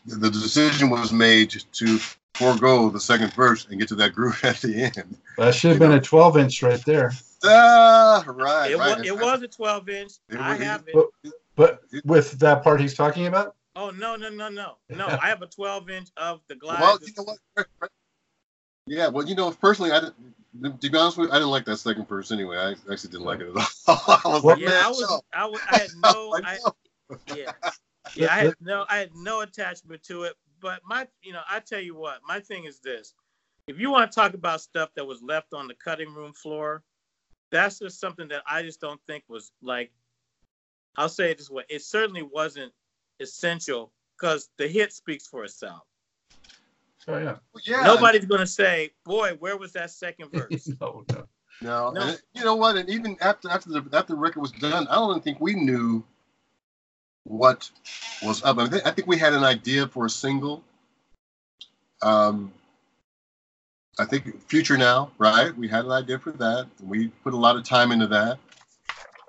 S3: the, the decision was made to forego the second verse and get to that groove *laughs* at the end.
S1: That should have been a 12 inch right there.
S3: Ah, right,
S2: It,
S3: right.
S2: was, it was a 12 inch.
S3: It
S2: I have it.
S1: But, but with that part he's talking about,
S2: Oh no no no no no! *laughs* I have a 12 inch of the glide.
S3: Well, you know what? Yeah, well, you know, personally, I. To be honest with you, I didn't like that second verse anyway. I actually didn't like it at all. *laughs* I was like,
S2: yeah,
S3: man,
S2: I was,
S3: no.
S2: I was, I had no, *laughs*
S3: I
S2: I, yeah, yeah, I had *laughs* no, I had no attachment to it. But my, you know, I tell you what, my thing is this: if you want to talk about stuff that was left on the cutting room floor, that's just something that I just don't think was like. I'll say it this way: it certainly wasn't essential because the hit speaks for itself.
S1: Oh yeah,
S3: yeah,
S2: Nobody's gonna say, "Boy, where was that second *laughs* verse?"
S1: no, no.
S3: No,
S2: No.
S3: and you know what? And even after after the after the record was done, I don't even think we knew what was up. I, think I think we had an idea for a single. Um, I think Future Now, right? We had an idea for that. We put a lot of time into that.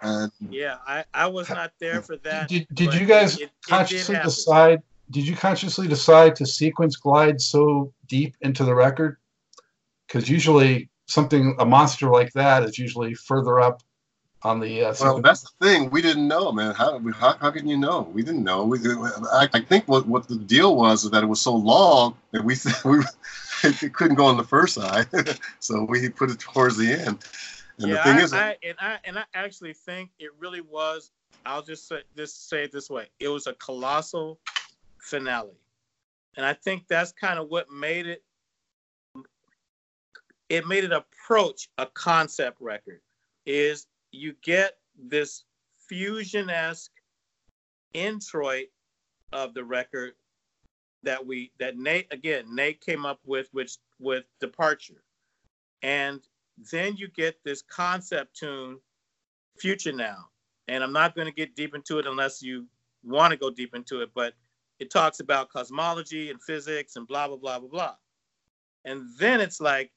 S3: And
S2: Yeah, I, I was not there for that.
S1: Did, did you guys
S2: it- it did
S1: consciously
S2: happen.
S1: decide? Did you consciously decide to sequence glide so deep into the record? Because usually something a monster like that is usually further up on the. Uh,
S3: well, that's the thing. We didn't know, man. How how, how can you know? We didn't know. We, I, I think what, what the deal was is that it was so long that we *laughs* we it couldn't go on the first side, *laughs* so we put it towards the end. And
S2: yeah,
S3: the thing
S2: I,
S3: is,
S2: I, and I and I actually think it really was. I'll just say just say it this way: it was a colossal finale, and I think that's kind of what made it. It made it approach a concept record. Is you get this fusion esque introit of the record that we that Nate again Nate came up with which with departure, and then you get this concept tune, Future Now. And I'm not going to get deep into it unless you want to go deep into it, but it talks about cosmology and physics and blah, blah, blah, blah, blah. And then it's like,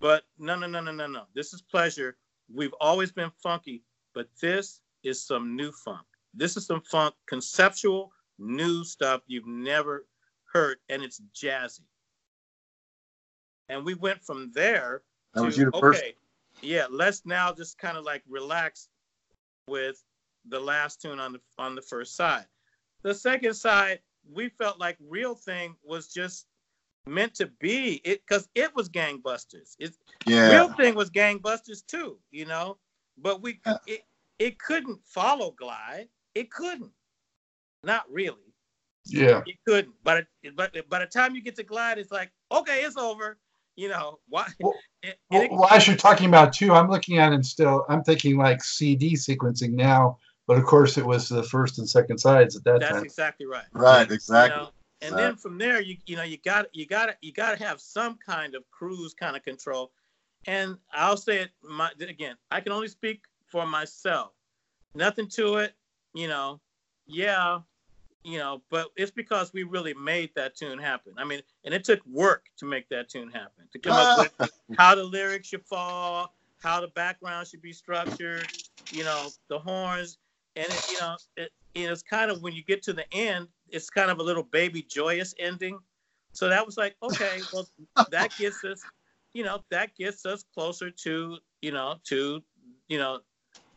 S2: but no, no, no, no, no, no. This is pleasure. We've always been funky, but this is some new funk. This is some funk, conceptual, new stuff you've never heard, and it's jazzy. And we went from there
S3: that was
S2: to,
S3: universal.
S2: Okay, yeah, let's now just kind of like relax with the last tune on the on the first side. The second side, we felt like real thing was just meant to be it because it was gangbusters. It
S3: Yeah,
S2: real thing was gangbusters too, you know. But we
S3: Yeah.
S2: it it couldn't follow glide. It couldn't. Not really.
S1: yeah.
S2: It couldn't. But it, but by the time you get to glide, it's like okay, it's over. You know why?
S1: Well- *laughs*
S2: and-
S1: Well,
S2: it-
S1: well, as you're talking about too, I'm looking at it still. I'm thinking like CD sequencing now, but of course it was the first and second sides at that
S2: That's
S1: time.
S2: exactly right.
S3: right,
S2: You
S3: exactly.
S2: know, and then from there, you you know you got you got you got to have some kind of cruise kind of control. And I'll say it my again. I can only speak for myself. Nothing to it, you know. Yeah, you know, but it's because we really made that tune happen. I mean, and it took work to make that tune happen. To come up with *laughs* how the lyrics should fall, how the background should be structured, you know, the horns, and it, you know, it, it's kind of when you get to the end, it's kind of a little baby joyous ending. So that was like, okay, *laughs* well, that gets us, you know, that gets us closer to, you know, to, you know,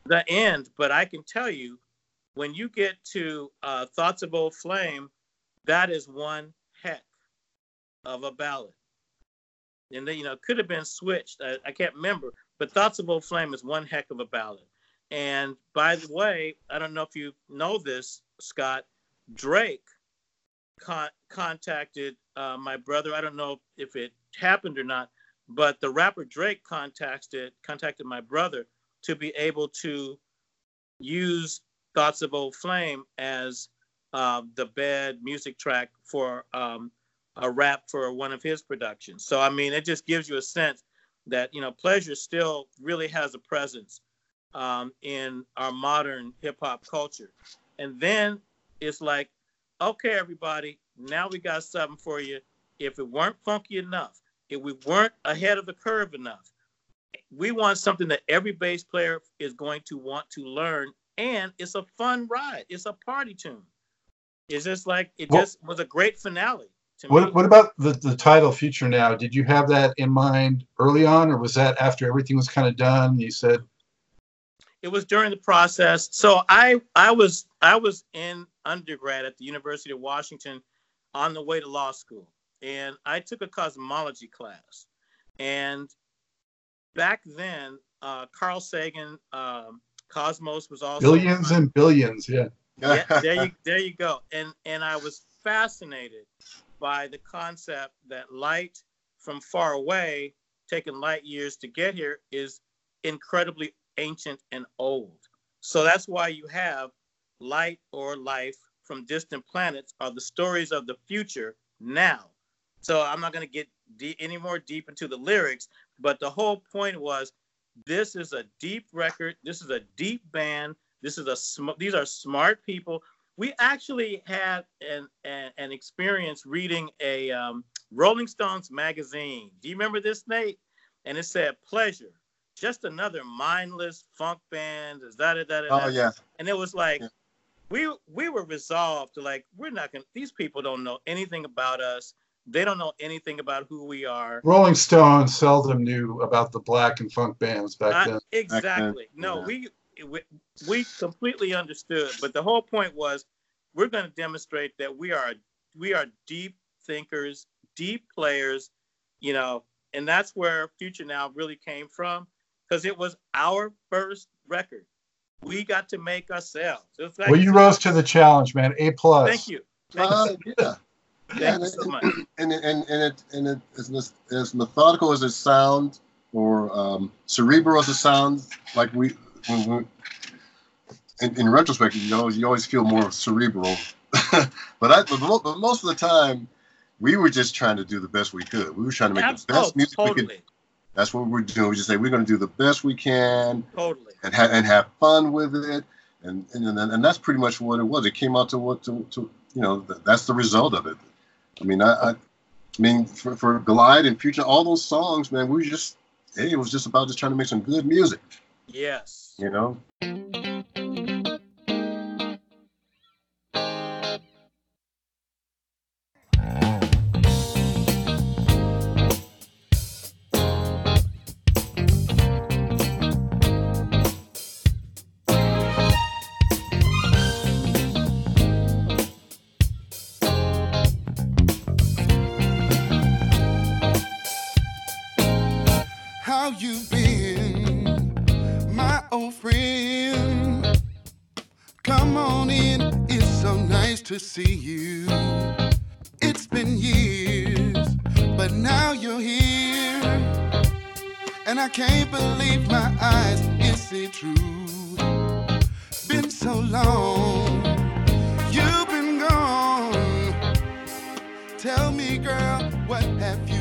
S2: the end. But I can tell you, when you get to uh, Thoughts of Old Flame, that is one heck of a ballad and then you know it could have been switched. I, I can't remember, but Thoughts of Old Flame is one heck of a ballad. And by the way, I don't know if you know this, Scott. Drake con- contacted uh, my brother. I don't know if it happened or not, but the rapper Drake contacted contacted my brother to be able to use "Thoughts of Old Flame" as uh, the bed music track for um, a rap for one of his productions. So I mean, it just gives you a sense that you know pleasure still really has a presence um, in our modern hip hop culture. And then it's like, okay, everybody, now we got something for you. If it weren't funky enough, if we weren't ahead of the curve enough, we want something that every bass player is going to want to learn, and it's a fun ride. It's a party tune. It's just like it
S1: Well-
S2: just was a great finale.
S1: What, what about the, the title Future Now? Did you have that in mind early on, or was that after everything was kind of done? You said,
S2: it was during the process. So I I was I was in undergrad at the University of Washington on the way to law school, and I took a cosmology class. And back then, uh, Carl Sagan, um, Cosmos was also
S1: billions and billions. Yeah.
S2: yeah, *laughs* there you there you go. And and I was fascinated by the concept that light from far away, taking light years to get here, is incredibly ancient and old. So that's why you have light or life from distant planets are the stories of the future now. So I'm not going to get de- any more deep into the lyrics, but the whole point was this is a deep record. This is a deep band. This is a sm- these are smart people. We actually had an an, an experience reading a um, Rolling Stones magazine. Do you remember this, Nate? And it said pleasure, just another mindless funk band. Is that it? That
S3: Oh yeah.
S2: And it was like
S3: Yeah.
S2: we we were resolved to like we're not gonna. These people don't know anything about us. They don't know anything about who we are.
S1: Rolling Stone seldom knew about the black and funk bands back
S2: I-
S1: then.
S2: exactly. No,
S3: yeah.
S2: we, we we completely understood, but the whole point was we're going to demonstrate that we are we are deep thinkers, deep players, you know, and that's where Future Now really came from because it was our first record. We got to make ourselves. It was like-
S1: Well, you rose to the challenge, man. A plus.
S2: Thank you. Thank
S3: Uh,
S2: you.
S3: yeah.
S2: Thank
S3: Yeah,
S2: you so much.
S3: and and and it and it as, as methodical as it sounds, or um, cerebral as it sounds, like we, when we in, in retrospect, you know, you always feel more cerebral. *laughs* but I, but most of the time, we were just trying to do the best we could. We were trying to make
S2: Abs-
S3: the best music we could. That's what we we're doing. We just say we're going to do the best we can
S2: totally.
S3: and have and have fun with it, and and and, and that's pretty much what it was. It came out to what to, to you know th- that's the result of it. I mean, I, I, I mean for, for Glide and Future, all those songs, man, we just hey, it was just about just trying to make some good music,
S2: Yes.
S3: you know.
S4: Can't believe my eyes, is it true? Been so long, you've been gone. Tell me, girl, what have you?